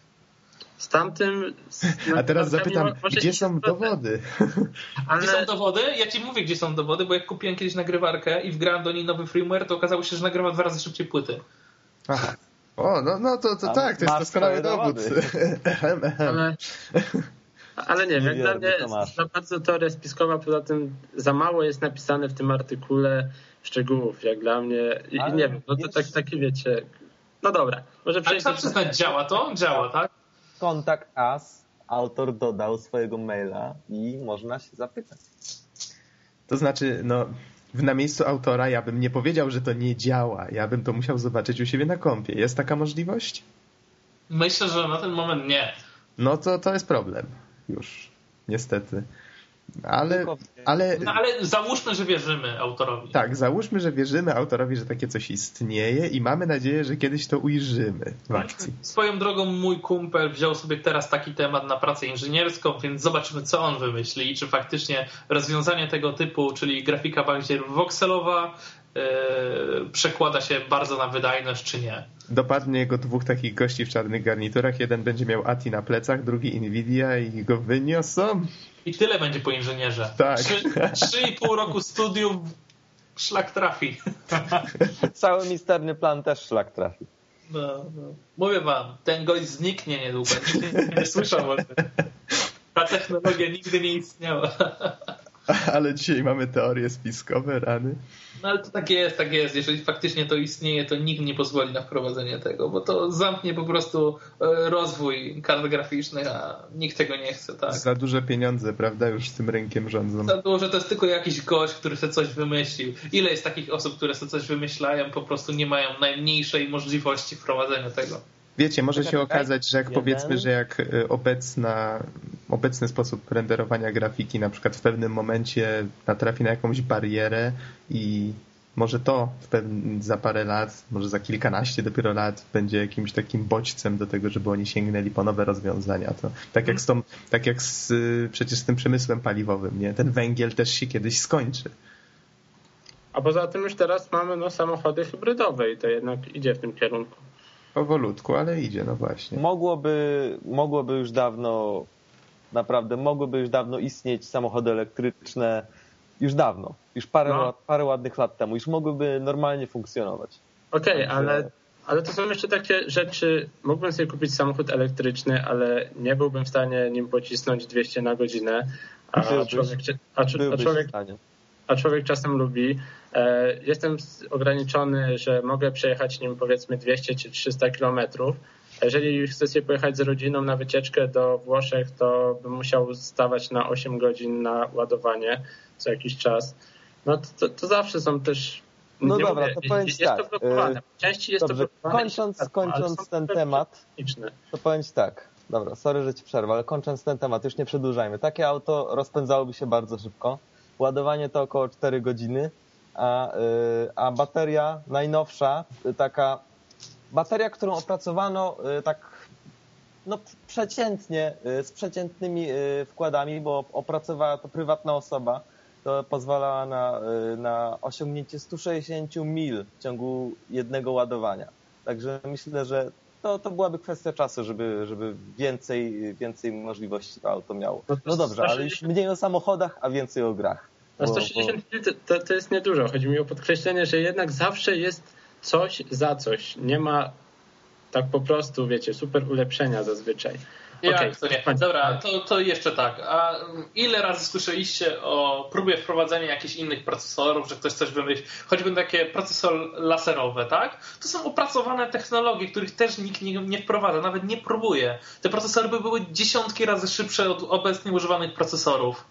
Z tamtym. Z [laughs] a teraz zapytam, gdzie są dowody? [laughs] Ale... Gdzie są dowody? Ja ci mówię, gdzie są dowody, bo jak kupiłem kiedyś nagrywarkę i wgrałem do niej nowy firmware, to okazało się, że nagrywa dwa razy szybciej płyty. Aha. O, no, no to, to tak, to jest doskonały dowód. ale, ale nie wiem, dla mnie za bardzo teoria spiskowa, poza tym za mało jest napisane w tym artykule szczegółów, jak dla mnie. I, i nie wiem, no to tak, takie wiecie. No dobra, może Ale trzeba przyznać, działa to? Działa, tak? Kontakt as, autor dodał swojego maila i można się zapytać. To znaczy, no na miejscu autora ja bym nie powiedział, że to nie działa. Ja bym to musiał zobaczyć u siebie na kompie. Jest taka możliwość? Myślę, że na ten moment nie. No to to jest problem. Już. Niestety. Ale, ale... No, ale załóżmy, że wierzymy autorowi. Tak, załóżmy, że wierzymy autorowi, że takie coś istnieje i mamy nadzieję, że kiedyś to ujrzymy w akcji. Swoją drogą mój kumpel wziął sobie teraz taki temat na pracę inżynierską, więc zobaczymy, co on wymyśli i czy faktycznie rozwiązanie tego typu, czyli grafika bardziej wokselowa, yy, przekłada się bardzo na wydajność, czy nie. Dopadnie jego dwóch takich gości w czarnych garniturach. Jeden będzie miał ATI na plecach, drugi Nvidia i go wyniosą. I tyle będzie po inżynierze. Tak. Trzy, i pół roku studiów szlak trafi. [laughs] Cały misterny plan też szlak trafi. No, no. Mówię wam, ten gość zniknie niedługo. Nigdy nie, nie słyszał o tym. Ta technologia nigdy nie istniała. [laughs] Ale dzisiaj mamy teorie spiskowe, rany. No ale to tak jest, tak jest. Jeżeli faktycznie to istnieje, to nikt nie pozwoli na wprowadzenie tego, bo to zamknie po prostu e, rozwój kart graficznych, a nikt tego nie chce, tak. Za duże pieniądze, prawda, już z tym rynkiem rządzą. Za duże, to jest tylko jakiś gość, który chce coś wymyślił. Ile jest takich osób, które sobie coś wymyślają, po prostu nie mają najmniejszej możliwości wprowadzenia tego. Wiecie, może się okazać, że jak powiedzmy, że jak y, obecna, obecny sposób renderowania grafiki na przykład w pewnym momencie natrafi na jakąś barierę i może to pewnym, za parę lat, może za kilkanaście dopiero lat będzie jakimś takim bodźcem do tego, żeby oni sięgnęli po nowe rozwiązania. To tak jak z tą, tak jak z, y, przecież z tym przemysłem paliwowym, nie? Ten węgiel też się kiedyś skończy. A poza tym już teraz mamy no, samochody hybrydowe i to jednak idzie w tym kierunku. Powolutku, ale idzie, no właśnie. Mogłoby, mogłoby już dawno, naprawdę, mogłyby już dawno istnieć samochody elektryczne, już dawno, już parę, no. lat, parę ładnych lat temu, już mogłyby normalnie funkcjonować. Okej, okay, ale, ale to są jeszcze takie rzeczy, mógłbym sobie kupić samochód elektryczny, ale nie byłbym w stanie nim pocisnąć 200 na godzinę, a człowiek, a, a człowiek, a człowiek czasem lubi. E, jestem ograniczony, że mogę przejechać nim powiedzmy 200 czy 300 kilometrów. Jeżeli chcę sobie pojechać z rodziną na wycieczkę do Włoszech, to bym musiał stawać na 8 godzin na ładowanie co jakiś czas. No to, to, to zawsze są też. No dobra, mówię, to powiem jest tak. To blokowane. Części jest Dobrze, to blokowane. Kończąc, kończąc ten temat, to powiem tak. Dobra, sorry, że ci przerwę, ale kończąc ten temat, już nie przedłużajmy. Takie auto rozpędzałoby się bardzo szybko. Ładowanie to około 4 godziny a, y, a bateria najnowsza, y, taka bateria, którą opracowano y, tak no, przeciętnie, z przeciętnymi wkładami, bo opracowała to prywatna osoba, to pozwalała na, na osiągnięcie 160 mil w ciągu jednego ładowania. Także myślę, że to, to byłaby kwestia czasu, żeby, żeby więcej, więcej możliwości to auto miało. No, no dobrze, ale już mniej o samochodach, a więcej o grach. A 160 chwil to, to, to jest niedużo. Chodzi mi o podkreślenie, że jednak zawsze jest coś za coś. Nie ma tak po prostu, wiecie, super ulepszenia zazwyczaj. Jak Okej, to nie? Dobra, to, to jeszcze tak. A ile razy słyszeliście o próbie wprowadzenia jakichś innych procesorów, że ktoś coś wymyślił? Choćby takie procesory laserowe, tak? To są opracowane technologie, których też nikt nie, nie wprowadza, nawet nie próbuje. Te procesory by były dziesiątki razy szybsze od obecnie używanych procesorów.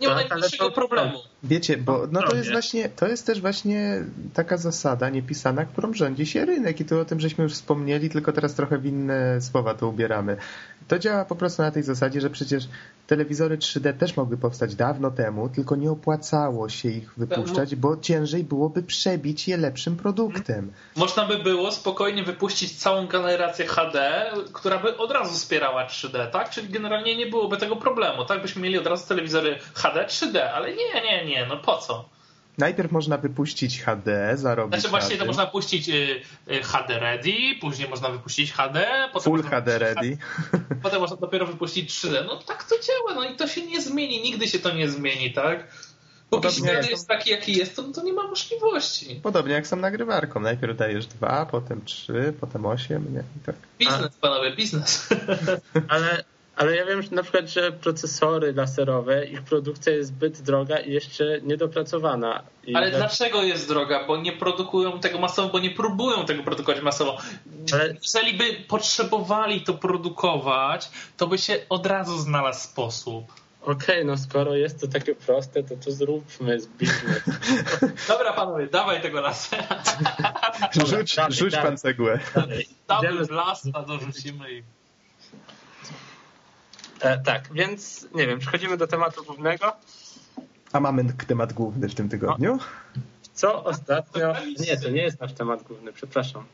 Nie ma Tak, najmniejszego to- problemu. Wiecie, bo no to Robię. jest właśnie, to jest też właśnie taka zasada niepisana, którą rządzi się rynek i tu o tym żeśmy już wspomnieli, tylko teraz trochę w inne słowa to ubieramy. To działa po prostu na tej zasadzie, że przecież telewizory 3D też mogły powstać dawno temu, tylko nie opłacało się ich wypuszczać, bo ciężej byłoby przebić je lepszym produktem. Można by było spokojnie wypuścić całą generację HD, która by od razu wspierała 3D, tak? Czyli generalnie nie byłoby tego problemu, tak? Byśmy mieli od razu telewizory HD, 3D, ale nie, nie, nie, no po co? Najpierw można wypuścić HD, zarobić Znaczy właśnie na to można puścić y, y, HD Ready, później można wypuścić HD, potem Full można HD ready. [laughs] Potem można dopiero wypuścić 3D. No tak to działa, no i to się nie zmieni, nigdy się to nie zmieni, tak? Póki jak- jest taki, jaki jest, to, to nie ma możliwości. Podobnie jak tą nagrywarką. Najpierw dajesz dwa, potem trzy, potem osiem, nie? I tak. Biznes, panowie, biznes. [laughs] Ale, ale ja wiem że na przykład, że procesory laserowe, ich produkcja jest zbyt droga i jeszcze niedopracowana. I Ale dla- dlaczego jest droga? Bo nie produkują tego masowo, bo nie próbują tego produkować masowo. Ale- Jeżeli by potrzebowali to produkować, to by się od razu znalazł sposób. Okej, no skoro jest to takie proste, to to zróbmy z biznes. [laughs] Dobra, panowie, dawaj tego lasera. Rzuć, rzuć dalej. pan cegłę. Z- blasta dorzucimy i... E, tak, więc nie wiem, przechodzimy do tematu głównego. A mamy temat główny w tym tygodniu. Co ostatnio... Nie, to nie jest nasz temat główny, przepraszam.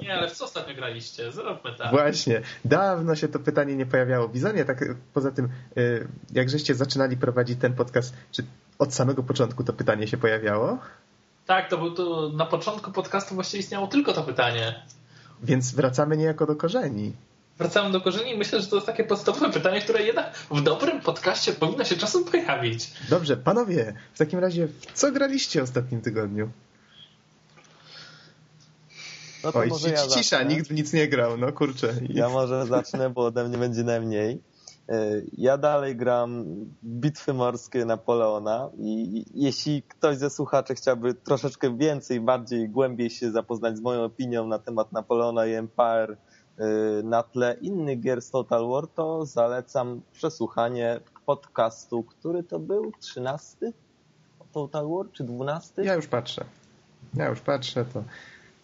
Nie, ale w co ostatnio graliście? Zróbmy tak. Właśnie, dawno się to pytanie nie pojawiało w Bizonie, tak y, poza tym, y, jak żeście zaczynali prowadzić ten podcast, czy od samego początku to pytanie się pojawiało? Tak, to, był, to na początku podcastu właściwie istniało tylko to pytanie. Więc wracamy niejako do korzeni. Wracamy do korzeni i myślę, że to jest takie podstawowe pytanie, które jednak w dobrym podcaście powinno się czasem pojawić. Dobrze, panowie, w takim razie w co graliście w ostatnim tygodniu? No to Oj, może ja ci- cisza, zacznę. nikt w nic nie grał, no kurczę. Ja może zacznę, bo ode mnie będzie najmniej. Y, Ja dalej gram bitwy morskie Napoleona i jeśli ktoś ze słuchaczy chciałby troszeczkę więcej, bardziej, głębiej się zapoznać z moją opinią na temat Napoleona i Empire na tle innych gier z Total War, to zalecam przesłuchanie podcastu, który to był? 13? Total War czy 12? Ja już patrzę. Ja już patrzę, to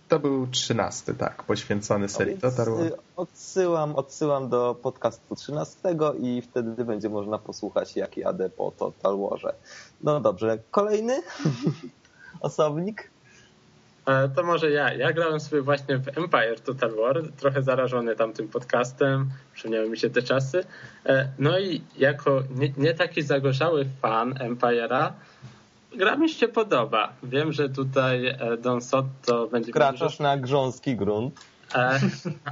to był trzynasty, tak, poświęcony No serii więc, Total War. y, Odsyłam, odsyłam do podcastu 13 i wtedy będzie można posłuchać, jak jadę po Total Warze. No dobrze, kolejny [laughs] osobnik. To może ja. Ja grałem sobie właśnie w Empire Total War, trochę zarażony tamtym podcastem, przypomniały mi się te czasy. E, No i jako nie, nie taki zagorzały fan Empire'a, gra mi się podoba. Wiem, że tutaj e, Don Sotto będzie... Kraczasz na grząski grunt. E,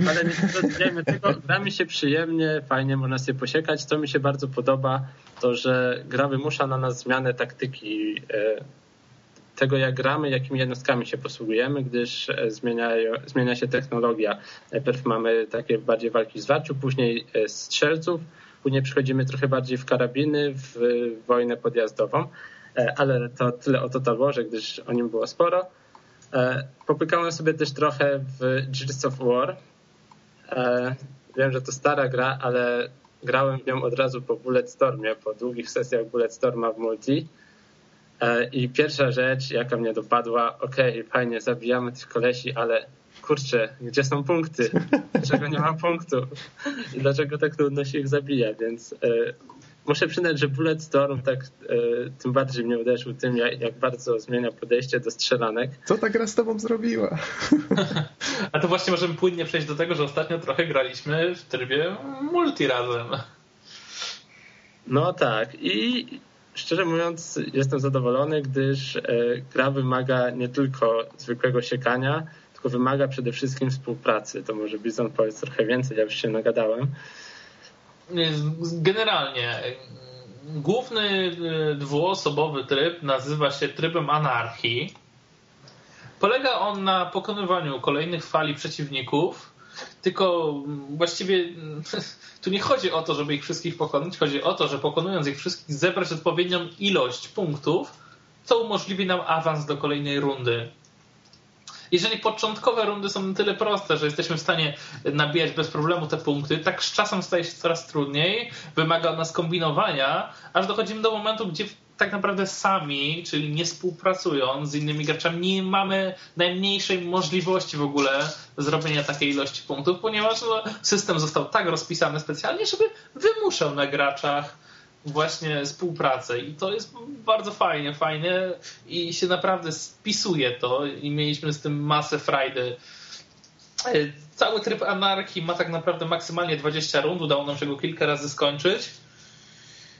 ale nie zrozumiejmy tego. Gra mi się przyjemnie, fajnie można się posiekać. Co mi się bardzo podoba, to że gra wymusza na nas zmianę taktyki tego, jak gramy, jakimi jednostkami się posługujemy, gdyż e, zmienia, się technologia. Najpierw mamy takie bardziej walki w zwarciu, później e, strzelców, później przechodzimy trochę bardziej w karabiny, w wojnę podjazdową. E, Ale to tyle o Total Warze, gdyż o nim było sporo. Popykałem sobie też trochę w Gears of War. Wiem, że to stara gra, ale grałem w nią od razu po Bulletstormie, po długich sesjach Bulletstorma w multi. E, I pierwsza rzecz, jaka mnie dopadła, okej, fajnie, zabijamy tych kolesi, ale kurczę, gdzie są punkty? Dlaczego nie ma punktów? I dlaczego tak trudno się ich zabija? Więc e, muszę przyznać, że Bulletstorm tak e, tym bardziej mnie uderzył tym, jak, jak bardzo zmienia podejście do strzelanek. Co ta gra z tobą zrobiła? A to właśnie możemy płynnie przejść do tego, że ostatnio trochę graliśmy w trybie multi razem. No tak i szczerze mówiąc jestem zadowolony, gdyż e, gra wymaga nie tylko zwykłego siekania, tylko wymaga przede wszystkim współpracy. To może Bizon powiedz trochę więcej, ja już się nagadałem. Generalnie główny y, dwuosobowy tryb nazywa się trybem anarchii. Polega on na pokonywaniu kolejnych fali przeciwników, tylko właściwie [laughs] tu nie chodzi o to, żeby ich wszystkich pokonać, chodzi o to, że pokonując ich wszystkich zebrać odpowiednią ilość punktów, co umożliwi nam awans do kolejnej rundy. Jeżeli początkowe rundy są na tyle proste, że jesteśmy w stanie nabijać bez problemu te punkty, tak z czasem staje się coraz trudniej, wymaga od nas kombinowania, aż dochodzimy do momentu, gdzie tak naprawdę sami, czyli nie współpracując z innymi graczami, nie mamy najmniejszej możliwości w ogóle zrobienia takiej ilości punktów, ponieważ no, system został tak rozpisany specjalnie, żeby wymuszał na graczach właśnie współpracę i to jest bardzo fajnie, fajnie i się naprawdę spisuje to i mieliśmy z tym masę frajdy. E, cały tryb anarchii ma tak naprawdę maksymalnie 20 rund, udało nam się go kilka razy skończyć.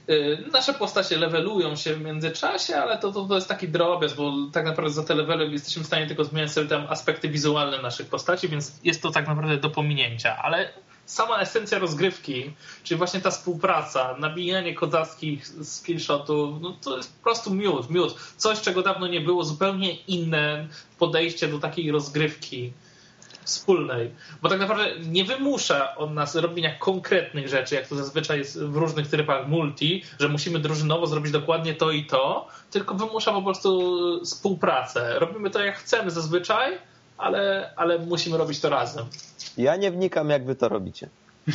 E, nasze postacie levelują się w międzyczasie, ale to, to, to jest taki drobiazg, bo tak naprawdę za te levely jesteśmy w stanie tylko zmieniać sobie tam aspekty wizualne naszych postaci, więc jest to tak naprawdę do pominięcia, ale sama esencja rozgrywki, czyli właśnie ta współpraca, nabijanie kozackich skillshotów, no to jest po prostu miód, miód. Coś, czego dawno nie było, zupełnie inne podejście do takiej rozgrywki wspólnej. Bo tak naprawdę nie wymusza od nas robienia konkretnych rzeczy, jak to zazwyczaj jest w różnych trybach multi, że musimy drużynowo zrobić dokładnie to i to, tylko wymusza po prostu współpracę. Robimy to jak chcemy zazwyczaj, ale, ale musimy robić to razem. Ja nie wnikam, jak wy to robicie. [laughs]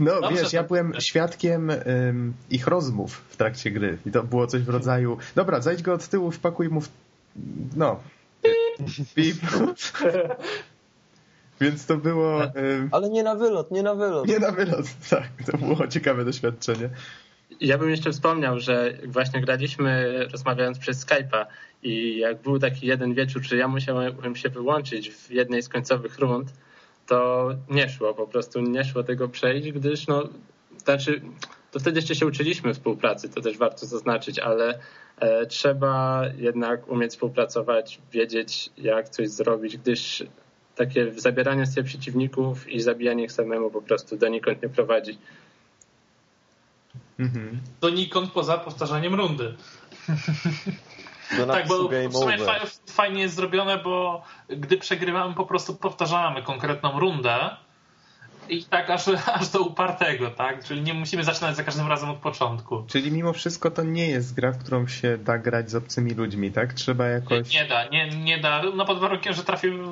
No Dobrze, wiesz, ja byłem świadkiem um, ich rozmów w trakcie gry i to było coś w rodzaju dobra, zajdź go od tyłu, wpakuj mu w... no. [laughs] Więc to było... Ale nie na wylot, nie na wylot. Nie na wylot, tak. To było ciekawe doświadczenie. Ja bym jeszcze wspomniał, że właśnie graliśmy rozmawiając przez Skype'a i jak był taki jeden wieczór, że ja musiałem się wyłączyć w jednej z końcowych rund, to nie szło, po prostu nie szło tego przejść, gdyż no, znaczy, to wtedy jeszcze się uczyliśmy współpracy, to też warto zaznaczyć, ale e, trzeba jednak umieć współpracować, wiedzieć jak coś zrobić, gdyż takie zabieranie sobie przeciwników i zabijanie ich samemu po prostu donikąd nie prowadzi. Mhm. Donikąd poza powtarzaniem rundy. tak, bo w sumie fajnie jest zrobione, bo gdy przegrywamy, po prostu powtarzamy konkretną rundę i tak aż, [laughs] aż do upartego, tak? Czyli nie musimy zaczynać za każdym razem od początku. Czyli mimo wszystko to nie jest gra, w którą się da grać z obcymi ludźmi, tak? Trzeba jakoś... Nie, nie da, nie, nie da. No pod warunkiem, że trafimy,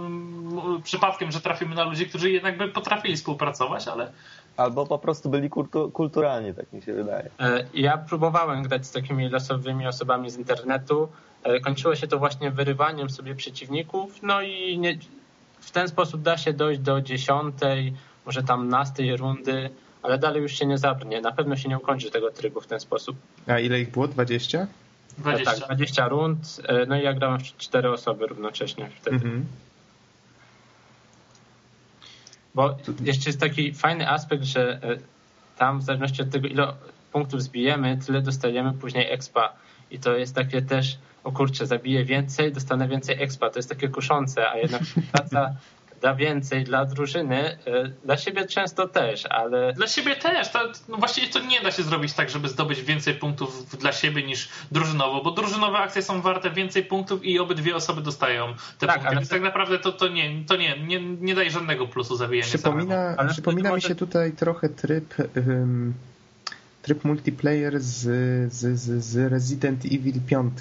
przypadkiem, że trafimy na ludzi, którzy jednak by potrafili współpracować, ale Albo po prostu byli kulturalni, tak mi się wydaje. E, ja próbowałem grać z takimi losowymi osobami z internetu. E, kończyło się to właśnie wyrywaniem sobie przeciwników, no i nie, w ten sposób da się dojść do dziesiątej, może tam nastej rundy, ale dalej już się nie zabrnie. Na pewno się nie ukończy tego trybu w ten sposób. A ile ich było? 20? 20. Tak, 20 rund. No i ja grałem w cztery osoby równocześnie wtedy. Mhm. Bo jeszcze jest taki fajny aspekt, że e, tam w zależności od tego, ile punktów zbijemy, tyle dostajemy później expa. I to jest takie też, o kurczę, zabiję więcej, dostanę więcej expa. To jest takie kuszące, a jednak [laughs] praca da więcej dla drużyny, e, dla siebie często też, ale... Dla siebie też, to, no właściwie to nie da się zrobić tak, żeby zdobyć więcej punktów dla siebie niż drużynowo, bo drużynowe akcje są warte więcej punktów i obydwie osoby dostają te tak, punkty, więc tak naprawdę to, to, nie, to nie, nie, nie daje żadnego plusu zabijania Przypomina, ale przypomina mi się tutaj trochę tryb... Um, tryb multiplayer z, z, z, z Resident Evil 5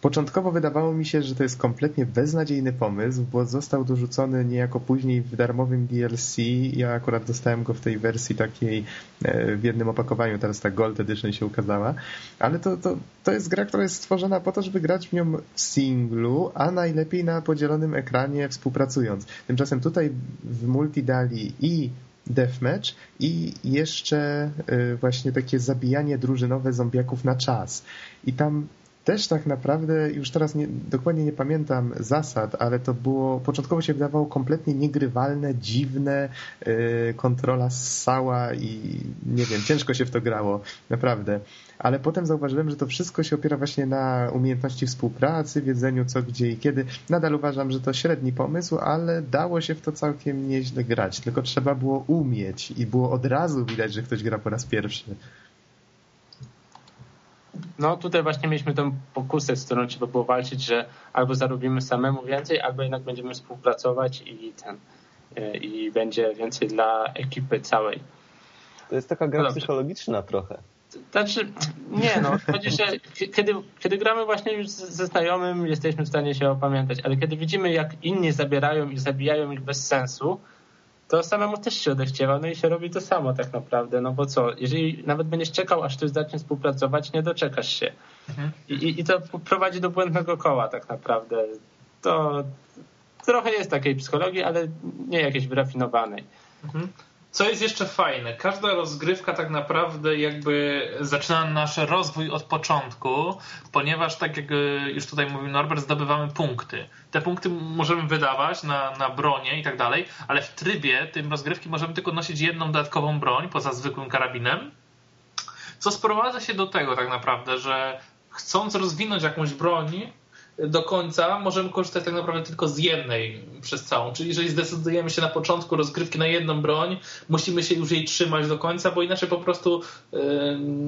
Początkowo wydawało mi się, że to jest kompletnie beznadziejny pomysł, bo został dorzucony niejako później w darmowym DLC. Ja akurat dostałem go w tej wersji takiej e, w jednym opakowaniu, teraz ta Gold Edition się ukazała, ale to, to, to jest gra, która jest stworzona po to, żeby grać w nią w singlu, a najlepiej na podzielonym ekranie współpracując. Tymczasem tutaj w multi dali i deathmatch i jeszcze e, właśnie takie zabijanie drużynowe zombiaków na czas. I tam też tak naprawdę, już teraz nie, dokładnie nie pamiętam zasad, ale to było, początkowo się wydawało kompletnie niegrywalne, dziwne, yy, kontrola ssała i nie wiem, ciężko się w to grało, naprawdę. Ale potem zauważyłem, że to wszystko się opiera właśnie na umiejętności współpracy, wiedzeniu co, gdzie i kiedy. Nadal uważam, że to średni pomysł, ale dało się w to całkiem nieźle grać, tylko trzeba było umieć i było od razu widać, że ktoś gra po raz pierwszy. No tutaj właśnie mieliśmy tę pokusę, z którą trzeba było walczyć, że albo zarobimy samemu więcej, albo jednak będziemy współpracować i ten e, i będzie więcej dla ekipy całej. To jest taka gra no psychologiczna trochę. Znaczy, nie no, chodzi, że kiedy, kiedy gramy właśnie już ze znajomym, jesteśmy w stanie się opamiętać, ale kiedy widzimy, jak inni zabierają i zabijają ich bez sensu, to samemu też się odechciewa, no i się robi to samo tak naprawdę, no bo co, jeżeli nawet będziesz czekał, aż ktoś zacznie współpracować, nie doczekasz się. Mhm. I, I to prowadzi do błędnego koła tak naprawdę. To trochę jest takiej psychologii, ale nie jakiejś wyrafinowanej. Mhm. Co jest jeszcze fajne, każda rozgrywka tak naprawdę jakby zaczyna nasz rozwój od początku, ponieważ tak jak e, już tutaj mówił Norbert, zdobywamy punkty. Te punkty możemy wydawać na, na bronię i tak dalej, ale w trybie tym rozgrywki możemy tylko nosić jedną dodatkową broń poza zwykłym karabinem, co sprowadza się do tego tak naprawdę, że chcąc rozwinąć jakąś broń, do końca możemy korzystać tak naprawdę tylko z jednej przez całą. Czyli jeżeli zdecydujemy się na początku rozgrywki na jedną broń, musimy się już jej trzymać do końca, bo inaczej po prostu yy,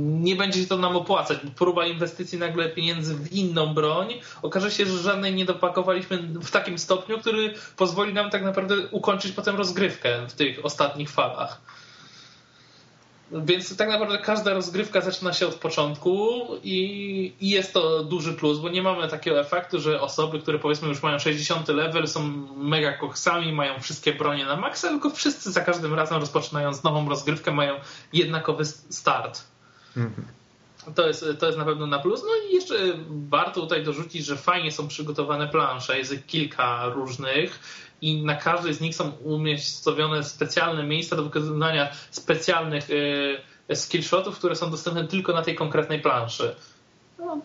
nie będzie się to nam opłacać. Próba inwestycji nagle pieniędzy w inną broń okaże się, że żadnej nie dopakowaliśmy w takim stopniu, który pozwoli nam tak naprawdę ukończyć potem rozgrywkę w tych ostatnich falach. Więc tak naprawdę każda rozgrywka zaczyna się od początku i, i, jest to duży plus, bo nie mamy takiego efektu, że osoby, które powiedzmy już mają 60 level, są mega koksami, mają wszystkie bronie na maksa, tylko wszyscy za każdym razem rozpoczynając nową rozgrywkę mają jednakowy start. Mhm. To jest, to jest na pewno na plus. No i jeszcze warto tutaj dorzucić, że fajnie są przygotowane plansze, jest kilka różnych i na każdej z nich są umiejscowione specjalne miejsca do wykonywania specjalnych e, skillshotów, które są dostępne tylko na tej konkretnej planszy. No,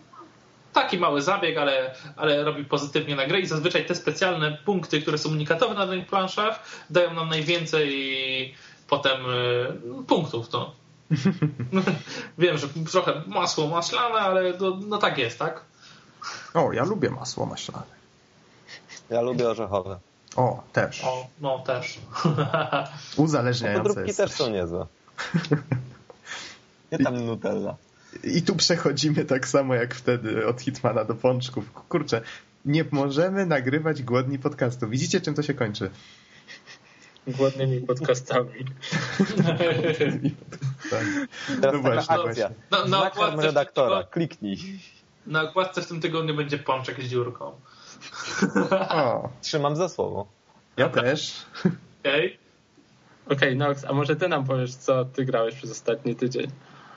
taki mały zabieg, ale, ale robi pozytywnie na grę i zazwyczaj te specjalne punkty, które są unikatowe na tych planszach, dają nam najwięcej potem e, punktów. To. [laughs] Wiem, że trochę masło maślane, ale to, no tak jest, tak? O, ja lubię masło maślane. Ja lubię orzechowe. O, też. O, no też. [laughs] Uzależniające Podróbki też są niezłe. [laughs] Nie tam Nutella. I tu przechodzimy tak samo jak wtedy od Hitmana do pączków. Kurczę, nie możemy nagrywać głodni podcastu. Widzicie, czym to się kończy? Głodnymi podcastami. [laughs] Teraz no właśnie, akcja. Na, na redaktora, kliknij. Na okładce w tym tygodniu będzie pączek z dziurką. [laughs] O. Trzymam za słowo. Ja też. Okej. Okay. Okej, okay, Nox, a może ty nam powiesz, co ty grałeś przez ostatni tydzień?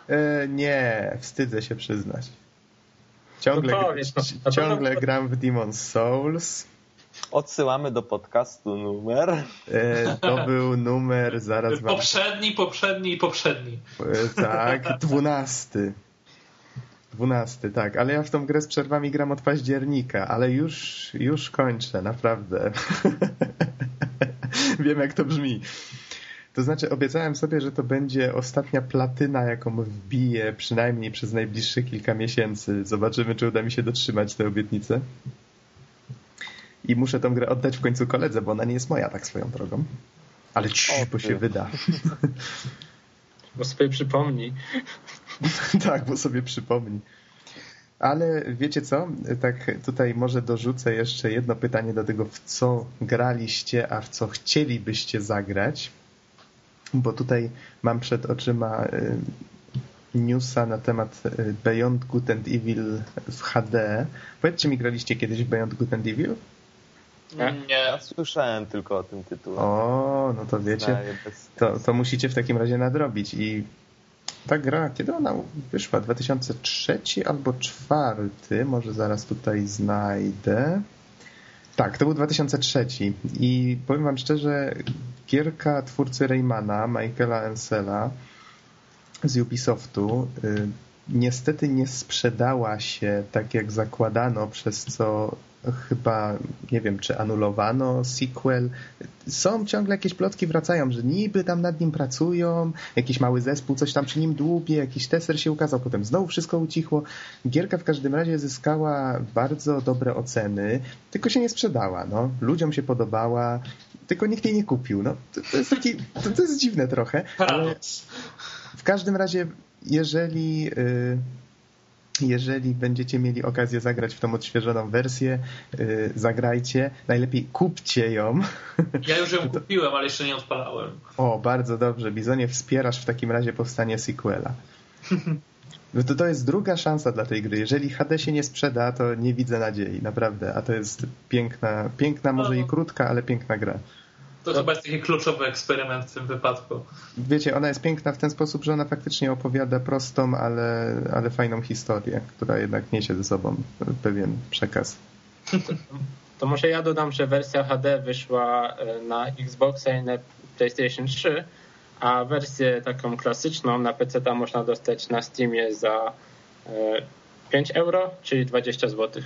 E, nie, wstydzę się przyznać. Ciągle, no powiedz, no. ciągle gram w Demon's Souls. Odsyłamy do podcastu numer. E, to był numer zaraz. Poprzedni, poprzedni i poprzedni. E, tak, dwunasty. Dwunasty, tak, ale ja w tą grę z przerwami gram od października, ale już, już kończę, naprawdę. [laughs] Wiem, jak to brzmi. To znaczy, obiecałem sobie, że to będzie ostatnia platyna, jaką wbiję przynajmniej przez najbliższe kilka miesięcy. Zobaczymy, czy uda mi się dotrzymać tę obietnicę. I muszę tę grę oddać w końcu koledze, bo ona nie jest moja tak swoją drogą. Ale ci, bo się wyda. [laughs] Bo sobie przypomnij. [laughs] tak, bo sobie przypomni. Ale wiecie co? Tak tutaj może dorzucę jeszcze jedno pytanie do tego, w co graliście, a w co chcielibyście zagrać. Bo tutaj mam przed oczyma y, newsa na temat y, Beyond Good and Evil w HD. Powiedzcie mi, graliście kiedyś Beyond Good and Evil? Nie. Ja słyszałem tylko o tym tytule. O, no to wiecie, to, to musicie w takim razie nadrobić i ta gra, kiedy ona wyszła? 2003 albo 2004? Może zaraz tutaj znajdę. Tak, to był 2003 i powiem wam szczerze, gierka twórcy Raymana, Michaela Ensela z Ubisoftu, y, niestety nie sprzedała się tak jak zakładano, przez co chyba, nie wiem, czy anulowano sequel. Są ciągle jakieś plotki wracają, że niby tam nad nim pracują, jakiś mały zespół coś tam przy nim dłubie, jakiś tester się ukazał, potem znowu wszystko ucichło. Gierka w każdym razie zyskała bardzo dobre oceny, tylko się nie sprzedała. No. Ludziom się podobała, tylko nikt jej nie kupił. No, to, to jest taki, to, to, jest dziwne trochę, ale w każdym razie, jeżeli... Yy, jeżeli będziecie mieli okazję zagrać w tą odświeżoną wersję, yy, zagrajcie. Najlepiej kupcie ją. Ja już ją [laughs] kupiłem, ale jeszcze nie odpalałem. O, bardzo dobrze. Bizonie, wspierasz w takim razie powstanie sequela. [laughs] No to, to jest druga szansa dla tej gry. Jeżeli HD się nie sprzeda, to nie widzę nadziei, naprawdę. A to jest piękna, piękna może i krótka, ale piękna gra. To chyba jest taki kluczowy eksperyment w tym wypadku. Wiecie, ona jest piękna w ten sposób, że ona faktycznie opowiada prostą, ale, ale fajną historię, która jednak niesie ze sobą pewien przekaz. To może ja dodam, że wersja HD wyszła e, na Xboxa i na PlayStation 3, a wersję taką klasyczną na PC można dostać na Steamie za 5 e, euro, czyli 20 zł.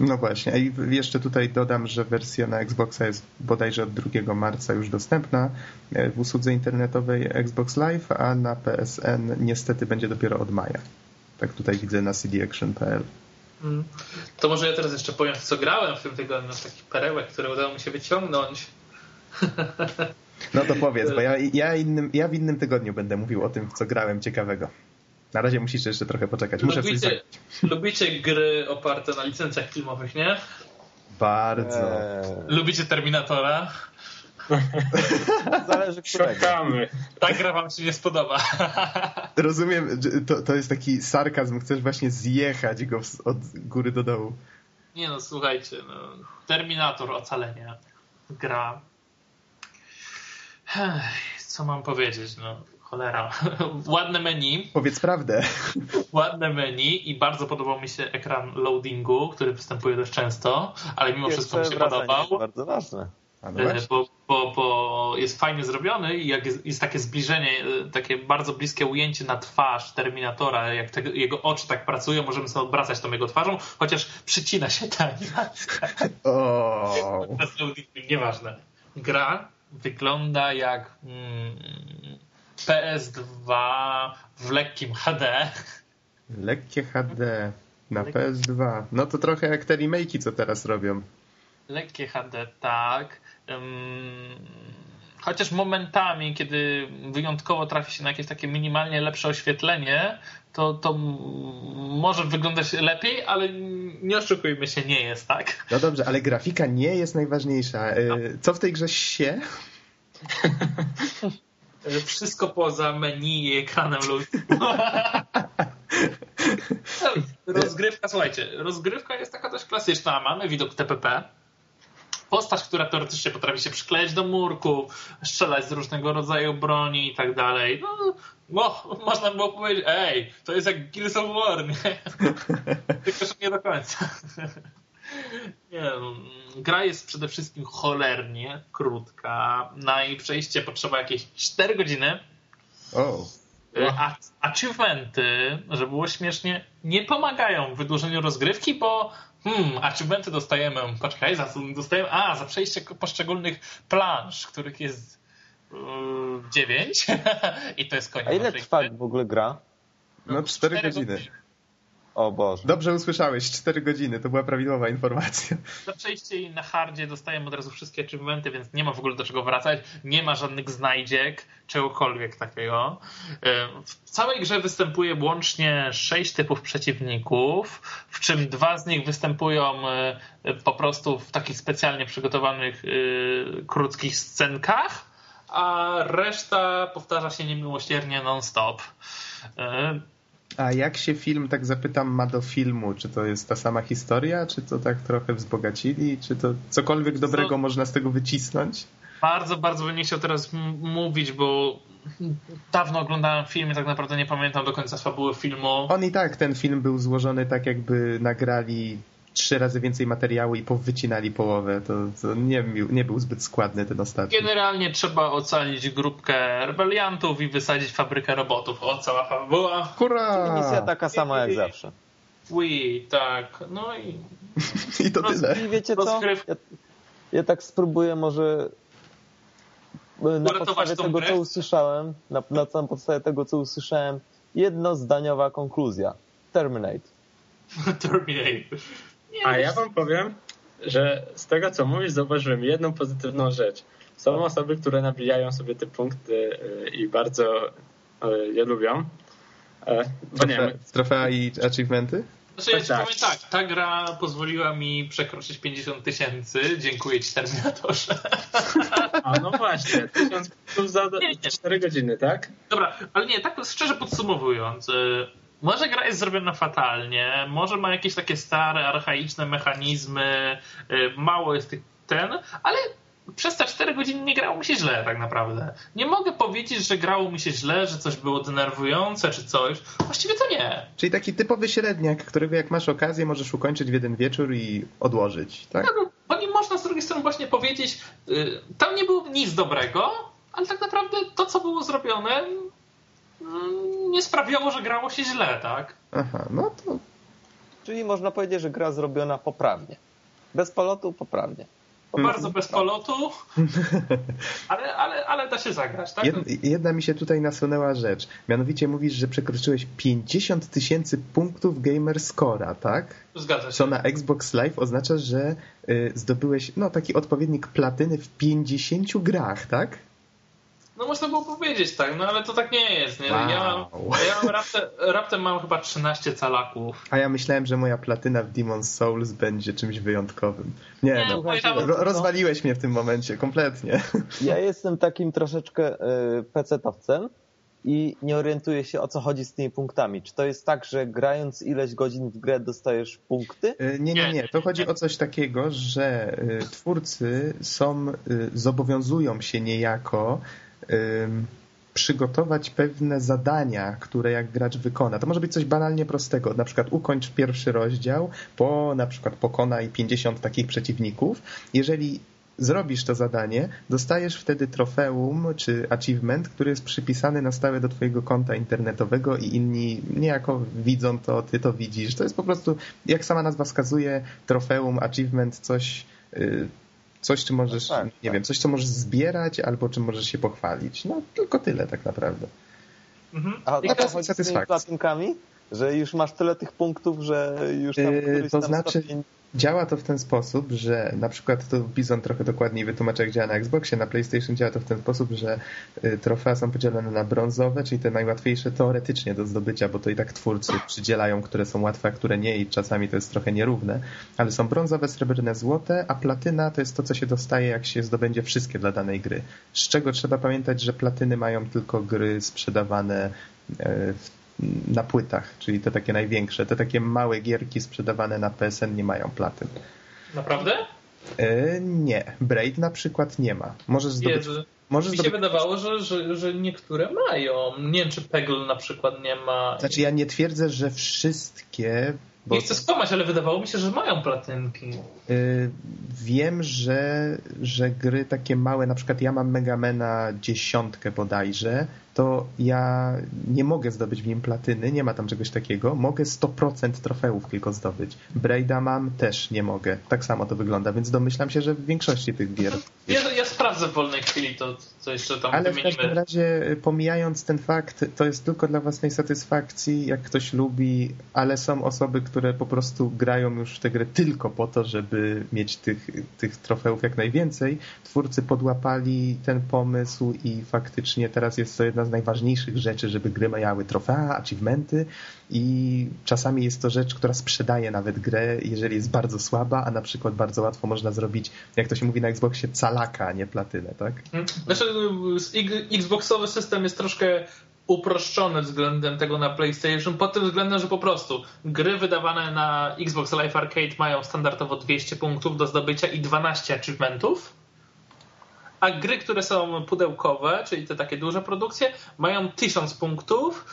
No właśnie, i jeszcze tutaj dodam, że wersja na Xboxa jest bodajże od 2 marca już dostępna e, w usłudze internetowej Xbox Live, a na PSN niestety będzie dopiero od maja. Tak tutaj widzę na cdaction.pl. Mm. To może ja teraz jeszcze powiem, co grałem w tym tygodniu, takich perełek, które udało mi się wyciągnąć. No to powiedz, bo ja, [laughs] ja, innym, ja w innym tygodniu będę mówił o tym, co grałem ciekawego. Na razie musisz jeszcze trochę poczekać. Muszę lubicie, lubicie gry oparte na licencjach filmowych, nie? Bardzo. Eee. Lubicie Terminatora? [laughs] Zależy Szukamy. Ta gra wam się nie spodoba. [laughs] Rozumiem, to, to jest taki sarkazm. Chcesz właśnie zjechać go od góry do dołu. Nie no, słuchajcie. No, Terminator, ocalenie. Gra. Co mam powiedzieć? No, cholera, [laughs] ładne menu. Powiedz prawdę. [laughs] Ładne menu i bardzo podobał mi się ekran loadingu, który występuje dość często, ale mimo Jeszcze wszystko mi się podobał. bardzo ważne. No e, bo, bo, bo, jest fajnie zrobiony i jak jest, jest, takie zbliżenie, e, takie bardzo bliskie ujęcie na twarz Terminatora, jak te, jego oczy tak pracują, możemy sobie obracać tą jego twarzą, chociaż przycina się ta [laughs] animacja. Oh. Nieważne. Gra wygląda jak mm, PS2 w lekkim HD. Lekkie HD na PS2. No to trochę jak te remake'i, co teraz robią. Lekkie HD, tak. Chociaż momentami, kiedy wyjątkowo trafi się na jakieś takie minimalnie lepsze oświetlenie, to, to może wyglądać lepiej, ale nie oszukujmy się, nie jest tak. No dobrze, ale grafika nie jest najważniejsza. E, no. Co w tej grze się? [laughs] Wszystko poza menu i ekranem lub... [laughs] rozgrywka, słuchajcie, rozgrywka jest taka dość klasyczna. Mamy widok TPP, postać, która teoretycznie potrafi się przykleić do murku, strzelać z różnego rodzaju broni i tak dalej. No, no, można było powiedzieć, ej, to jest jak Gears of War, nie? [laughs] Tylko, że nie do końca. Nie, no, gra jest przede wszystkim cholernie krótka. Na jej przejście potrzeba jakieś 4 godziny. Oh. A achievementy, żeby było śmiesznie, nie pomagają w wydłużeniu rozgrywki, bo hmm, achievementy dostajemy, poczekaj, za co dostajemy? A, za przejście poszczególnych plansz, których jest yy, 9 [laughs] i to jest koniec. A ile trwa w ogóle gra? No 4 godziny. godziny. O Boże. Dobrze usłyszałeś, 4 godziny, to była prawidłowa informacja. Za przejście na hardzie dostajemy od razu wszystkie achievementy, więc nie ma w ogóle do czego wracać, nie ma żadnych znajdziek, czegokolwiek takiego. E, w całej grze występuje łącznie 6 typów przeciwników, w czym dwa z nich występują e, po prostu w takich specjalnie przygotowanych e, krótkich scenkach, a reszta powtarza się niemiłosiernie non-stop. A jak się film, tak zapytam, ma do filmu? Czy to jest ta sama historia, czy to tak trochę wzbogacili? Czy to cokolwiek dobrego to... można z tego wycisnąć? Bardzo, bardzo bym nie chciał teraz mówić, bo dawno oglądałem film i tak naprawdę nie pamiętam do końca fabuły filmu. On i tak, ten film był złożony tak, jakby nagrali trzy razy więcej materiału i powycinali połowę. To, to nie, nie był zbyt składny ten ostatni. Generalnie trzeba ocalić grupkę rebeliantów i wysadzić fabrykę robotów. O, cała fabuła. Hurra! Misja taka sama jak zawsze. Wii, tak. No i... [laughs] I to tyle. I wiecie co? Ja, ja tak spróbuję może na podstawie tego, co usłyszałem, na, na samym podstawie tego, co usłyszałem, jednozdaniowa konkluzja. Terminate. [laughs] Terminate. A ja wam powiem, że z tego, co mówisz, zauważyłem jedną pozytywną rzecz. Są osoby, które nabijają sobie te punkty y, i bardzo y, je lubią. E, nie wiem. Trofea i achievementy? Znaczy, ja ci tak. powiem tak, ta gra pozwoliła mi przekroczyć 50 tysięcy. Dziękuję ci, Terminatorze. A no właśnie, 1000 plus za 4 godziny, tak? Dobra, ale nie, tak szczerze podsumowując, może gra jest zrobiona fatalnie, może ma jakieś takie stare, archaiczne mechanizmy, y, mało jest tych ten, ale przez te 4 godziny nie grało mi się źle tak naprawdę. Nie mogę powiedzieć, że grało mi się źle, że coś było denerwujące czy coś. Właściwie to nie. Czyli taki typowy średniak, którego jak masz okazję możesz ukończyć w jeden wieczór i odłożyć, tak? No, bo nie można z drugiej strony właśnie powiedzieć, y, tam nie było nic dobrego, ale tak naprawdę to, co było zrobione mm, nie sprawiało, że grało się źle, tak? Aha, no to... Czyli można powiedzieć, że gra zrobiona poprawnie. Bez polotu poprawnie. Bardzo bez polotu, [laughs] ale, ale, ale da się zagrać, tak? Jedna, jedna mi się tutaj nasunęła rzecz. Mianowicie mówisz, że przekroczyłeś 50 tysięcy punktów gamer scora, tak? Zgadza się. Co na Xbox Live oznacza, że y, zdobyłeś no, taki odpowiednik platyny w 50 grach, tak? No można było powiedzieć tak, no ale to tak nie jest. Nie? Wow. Ja, mam, ja mam raptem, raptem mam chyba 13 calaków. A ja myślałem, że moja platyna w Demon's Souls będzie czymś wyjątkowym. Nie, nie no, ro, rozwaliłeś mnie w tym momencie, kompletnie. Ja jestem takim troszeczkę y, pecetowcem i nie orientuję się o co chodzi z tymi punktami. Czy to jest tak, że grając ileś godzin w grę dostajesz punkty? Y, nie, nie, nie. To chodzi o coś takiego, że y, twórcy są, y, zobowiązują się niejako przygotować pewne zadania, które jak gracz wykona. To może być coś banalnie prostego, na przykład ukończ pierwszy rozdział, po na przykład pokonaj 50 takich przeciwników. Jeżeli zrobisz to zadanie, dostajesz wtedy trofeum czy achievement, który jest przypisany na stałe do twojego konta internetowego i inni niejako widzą to, ty to widzisz. To jest po prostu, jak sama nazwa wskazuje, trofeum, achievement, coś y, Coś, czy możesz, no tak, nie tak. wiem, coś, co możesz zbierać, albo czym możesz się pochwalić. No, tylko tyle tak naprawdę. Mhm. A I to chodzi z tymi platinkami? Że już masz tyle tych punktów, że już tam yy, któryś To znaczy, stopień działa to w ten sposób, że na przykład to Bizon trochę dokładniej wytłumaczy, jak działa na Xboxie, na PlayStation działa to w ten sposób, że y, trofea są podzielone na brązowe, czyli te najłatwiejsze teoretycznie do zdobycia, bo to i tak twórcy przydzielają, które są łatwe, a które nie i czasami to jest trochę nierówne, ale są brązowe, srebrne, złote, a platyna to jest to, co się dostaje, jak się zdobędzie wszystkie dla danej gry. Z czego trzeba pamiętać, że platyny mają tylko gry sprzedawane e, w na płytach, czyli te takie największe. Te takie małe gierki sprzedawane na PSN nie mają platyn. Naprawdę? E, nie. Braid na przykład nie ma. Możesz zdobyć... Jezu. Możesz Mi się zdobyć... wydawało, że, że, że niektóre mają. Nie wiem, czy Peggle na przykład nie ma. Znaczy ja nie twierdzę, że wszystkie bo... Nie chcę skłamać, ale wydawało mi się, że mają platynki. Yy, wiem, że, że gry takie małe, na przykład ja mam Megamena dziesiątkę bodajże, to ja nie mogę zdobyć w nim platyny, nie ma tam czegoś takiego. Mogę 100% trofeów tylko zdobyć. Braida mam, też nie mogę. Tak samo to wygląda, więc domyślam się, że w większości tych gier... Ja, ja sprawdzę w wolnej chwili to, co jeszcze tam Ale wymienimy. w każdym razie, pomijając ten fakt, to jest tylko dla własnej satysfakcji, jak ktoś lubi, ale są osoby, które po prostu grają już w tę grę tylko po to, żeby mieć tych, tych trofeów jak najwięcej. Twórcy podłapali ten pomysł i faktycznie teraz jest to jedna z najważniejszych rzeczy, żeby gry miały trofea, achievementy i czasami jest to rzecz, która sprzedaje nawet grę, jeżeli jest bardzo słaba, a na przykład bardzo łatwo można zrobić, jak to się mówi na Xboxie, calaka, a nie platynę, tak? Znaczy, Xboxowy system jest troszkę uproszczony względem tego na PlayStation, pod tym względem, że po prostu gry wydawane na Xbox Live Arcade mają standardowo 200 punktów do zdobycia i 12 achievementów, a gry, które są pudełkowe, czyli te takie duże produkcje, mają 1000 punktów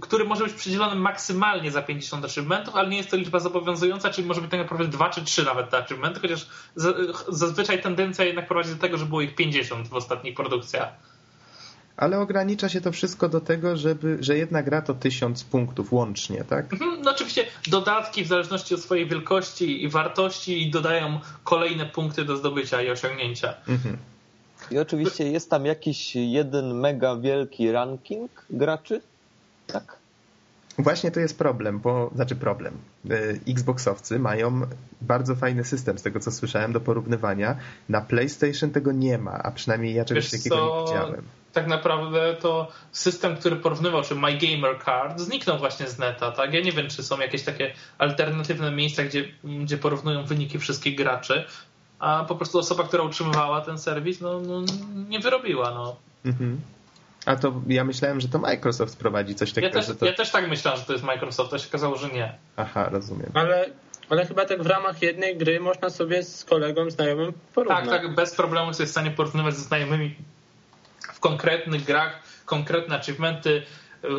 który może być przydzielony maksymalnie za 50 achievementów, ale nie jest to liczba zobowiązująca, czyli może być tak naprawdę 2 czy 3 nawet te achievementy, chociaż zazwyczaj tendencja jednak prowadzi do tego, że było ich 50 w ostatnich produkcjach. Ale ogranicza się to wszystko do tego, żeby, że jedna gra to 1000 punktów łącznie, tak? Mhm, no oczywiście dodatki w zależności od swojej wielkości i wartości dodają kolejne punkty do zdobycia i osiągnięcia. Mhm. I oczywiście jest tam jakiś jeden mega wielki ranking graczy, tak? Właśnie to jest problem, bo, znaczy problem. E, Xboxowcy mają bardzo fajny system, z tego co słyszałem, do porównywania. Na PlayStation tego nie ma, a przynajmniej ja czegoś Wiesz takiego co? nie widziałem. Tak naprawdę to system, który porównywał, czy My Gamer Card, zniknął właśnie z neta. Tak? Ja nie wiem, czy są jakieś takie alternatywne miejsca, gdzie, gdzie porównują wyniki wszystkich graczy, a po prostu osoba, która utrzymywała ten serwis, no, no nie wyrobiła. No. Mhm. A to ja myślałem, że to Microsoft prowadzi coś takiego. Ja też, to... ja też tak myślałem, że to jest Microsoft, a się okazało, że nie. Aha, rozumiem. Ale, ale chyba tak w ramach jednej gry można sobie z kolegą, znajomym porównać. Tak, tak, bez problemu jesteś w stanie porównywać ze znajomymi w konkretnych grach, konkretne achievementy,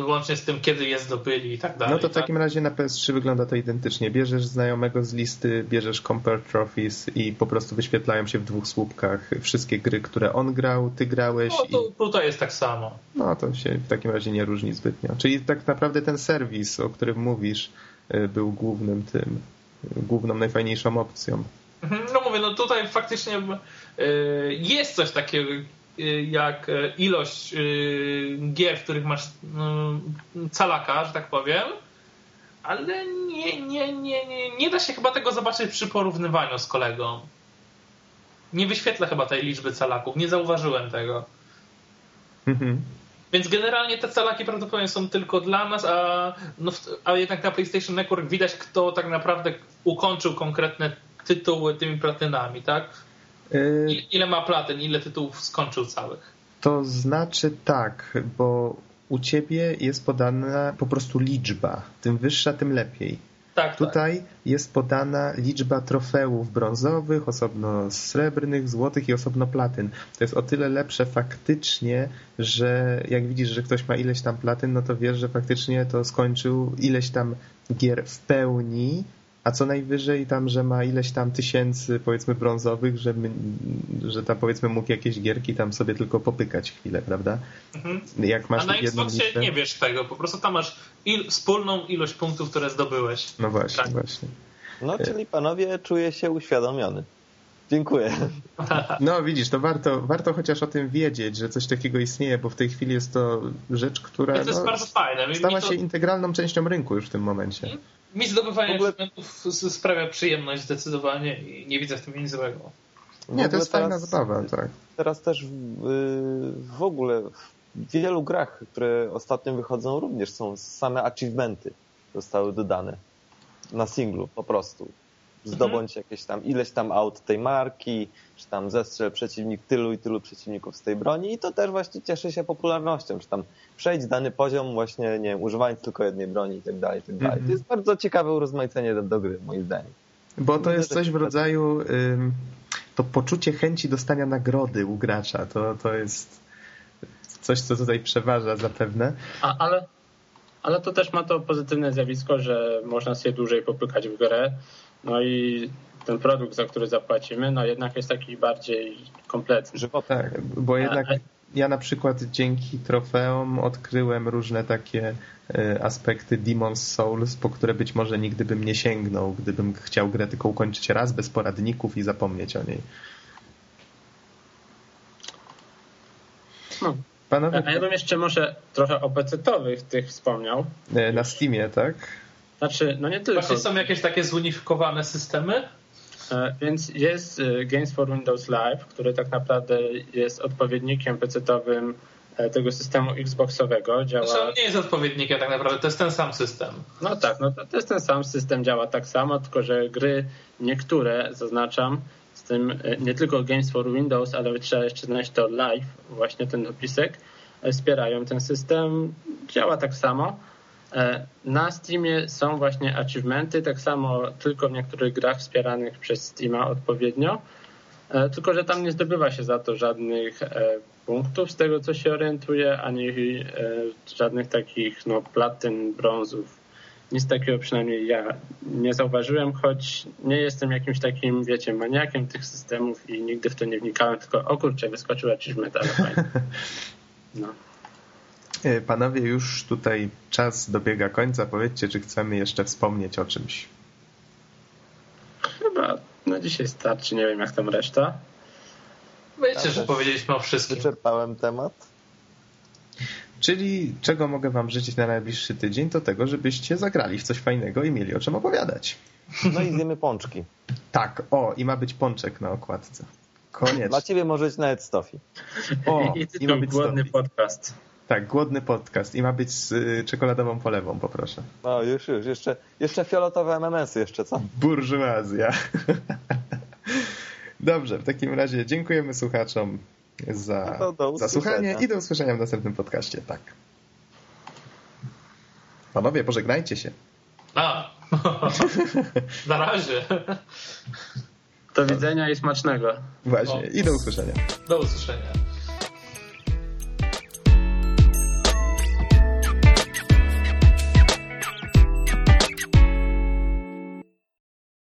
łącznie z tym, kiedy je zdobyli i tak dalej. No to w tak? takim razie na PS3 wygląda to identycznie. Bierzesz znajomego z listy, bierzesz Compare Trophies i po prostu wyświetlają się w dwóch słupkach wszystkie gry, które on grał, ty grałeś. No to i... tutaj jest tak samo. No to się w takim razie nie różni zbytnio. Czyli tak naprawdę ten serwis, o którym mówisz, y, był głównym tym, główną, najfajniejszą opcją. Mhm, no mówię, no tutaj faktycznie y, jest coś takiego, jak y, ilość y, gier, w których masz calaka, że tak powiem, ale nie, nie, nie, nie, nie da się chyba tego zobaczyć przy porównywaniu z kolegą. Nie wyświetlę chyba tej liczby calaków, nie zauważyłem tego. Mhm. Więc generalnie te calaki prawdopodobnie są tylko dla nas, a, no, a jednak na PlayStation Network widać, kto tak naprawdę ukończył konkretne tytuły tymi platynami, tak? Y, ile ma platyn? Ile tytułów skończył całych? To znaczy tak, bo u ciebie jest podana po prostu liczba. Tym wyższa, tym lepiej. Tak, Tutaj tak. jest podana liczba trofeów brązowych, osobno srebrnych, złotych i osobno platyn. To jest o tyle lepsze faktycznie, że jak widzisz, że ktoś ma ileś tam platyn, no to wiesz, że faktycznie to skończył ileś tam gier w pełni a co najwyżej tam, że ma ileś tam tysięcy powiedzmy brązowych, że, my, że tam powiedzmy mógł jakieś gierki tam sobie tylko popykać chwilę, prawda? Mhm. Jak masz A na Xboxie listę... nie wiesz tego, po prostu tam masz il, wspólną ilość punktów, które zdobyłeś. No właśnie, tak. właśnie. No czyli panowie czuję się uświadomiony. Dziękuję. No widzisz, to warto, warto chociaż o tym wiedzieć, że coś takiego istnieje, bo w tej chwili jest to rzecz, która to jest no, bardzo fajne. stała to... się integralną częścią rynku już w tym momencie. Mi zdobywanie ogóle... sprawia przyjemność zdecydowanie i nie widzę w tym nic złego. Nie, to jest teraz, fajna zabawa, tak. Teraz też w, w ogóle w wielu grach, które ostatnio wychodzą, również są same achievementy zostały dodane na singlu po prostu. Zdobądź mhm. jakieś tam ileś tam aut tej marki, czy tam zestrzel przeciwnik tylu i tylu przeciwników z tej broni i to też właśnie cieszy się popularnością, czy tam przejdź dany poziom właśnie, nie wiem, używając tylko jednej broni i tak dalej, i tak dalej. To jest bardzo ciekawe urozmaicenie do, do gry, moim zdaniem. Bo to jest coś w rodzaju ym, to poczucie chęci dostania nagrody u gracza. To, to jest coś, co tutaj przeważa zapewne. A, ale, ale to też ma to pozytywne zjawisko, że można sobie dłużej popykać w grę. No i ten produkt, za który zapłacimy, no jednak jest taki bardziej kompletny. Tak, bo jednak ja na przykład dzięki trofeom odkryłem różne takie e, aspekty Demon's Souls, po które być może nigdy bym nie sięgnął, gdybym chciał grę tylko ukończyć raz bez poradników i zapomnieć o niej. No. Panowie... A ja bym jeszcze może trochę o PC-owych tych wspomniał. E, na Steamie, tak? Znaczy, no nie tylko. Właśnie są jakieś takie zunifikowane systemy? E, więc jest e, Games for Windows Live, który tak naprawdę jest odpowiednikiem PC-owym e, tego systemu Xboxowego. Działa... Znaczy on nie jest odpowiednikiem tak naprawdę, to jest ten sam system. No tak, no to, to jest ten sam system, działa tak samo, tylko że gry niektóre, zaznaczam, z tym nie tylko Games for Windows, ale trzeba jeszcze znaleźć to live, właśnie ten dopisek, wspierają ten system, działa tak samo. E, na Steamie są właśnie achievementy, tak samo tylko w niektórych grach wspieranych przez Steama odpowiednio. E, tylko, że tam nie zdobywa się za to żadnych e, punktów, z tego co się orientuję, ani żadnych takich no, platyn, brązów. Nic takiego przynajmniej ja nie zauważyłem, choć nie jestem jakimś takim, wiecie, maniakiem tych systemów i nigdy w to nie wnikałem, tylko o kurczę, wyskoczył achievement, ale fajnie. [laughs] No. Panowie, już tutaj czas dobiega końca. Powiedzcie, czy chcemy jeszcze wspomnieć o czymś. Chyba na dzisiaj starczy, nie wiem jak tam reszta. Wiecie, Ja że powiedzieliśmy o wszystkim. Wyczerpałem temat. Czyli czego mogę wam życzyć na najbliższy tydzień, to tego, żebyście zagrali w coś fajnego i mieli o czym opowiadać. No i zjemy pączki. Tak, o, i ma być pączek na okładce. Koniecznie. Dla ciebie może być nawet Stofi. O, I, i ma być Głodny podcast. Tak, głodny podcast i ma być z y, czekoladową polewą, poproszę. No już, już. Jeszcze, jeszcze fioletowe MMS-y jeszcze, co? Burżuazja. [laughs] Dobrze, w takim razie dziękujemy słuchaczom za, No to za słuchanie i do usłyszenia w następnym podcaście. Tak. Panowie, pożegnajcie się. A. [laughs] Na razie. Do widzenia i smacznego. Właśnie, O. i do usłyszenia. Do usłyszenia.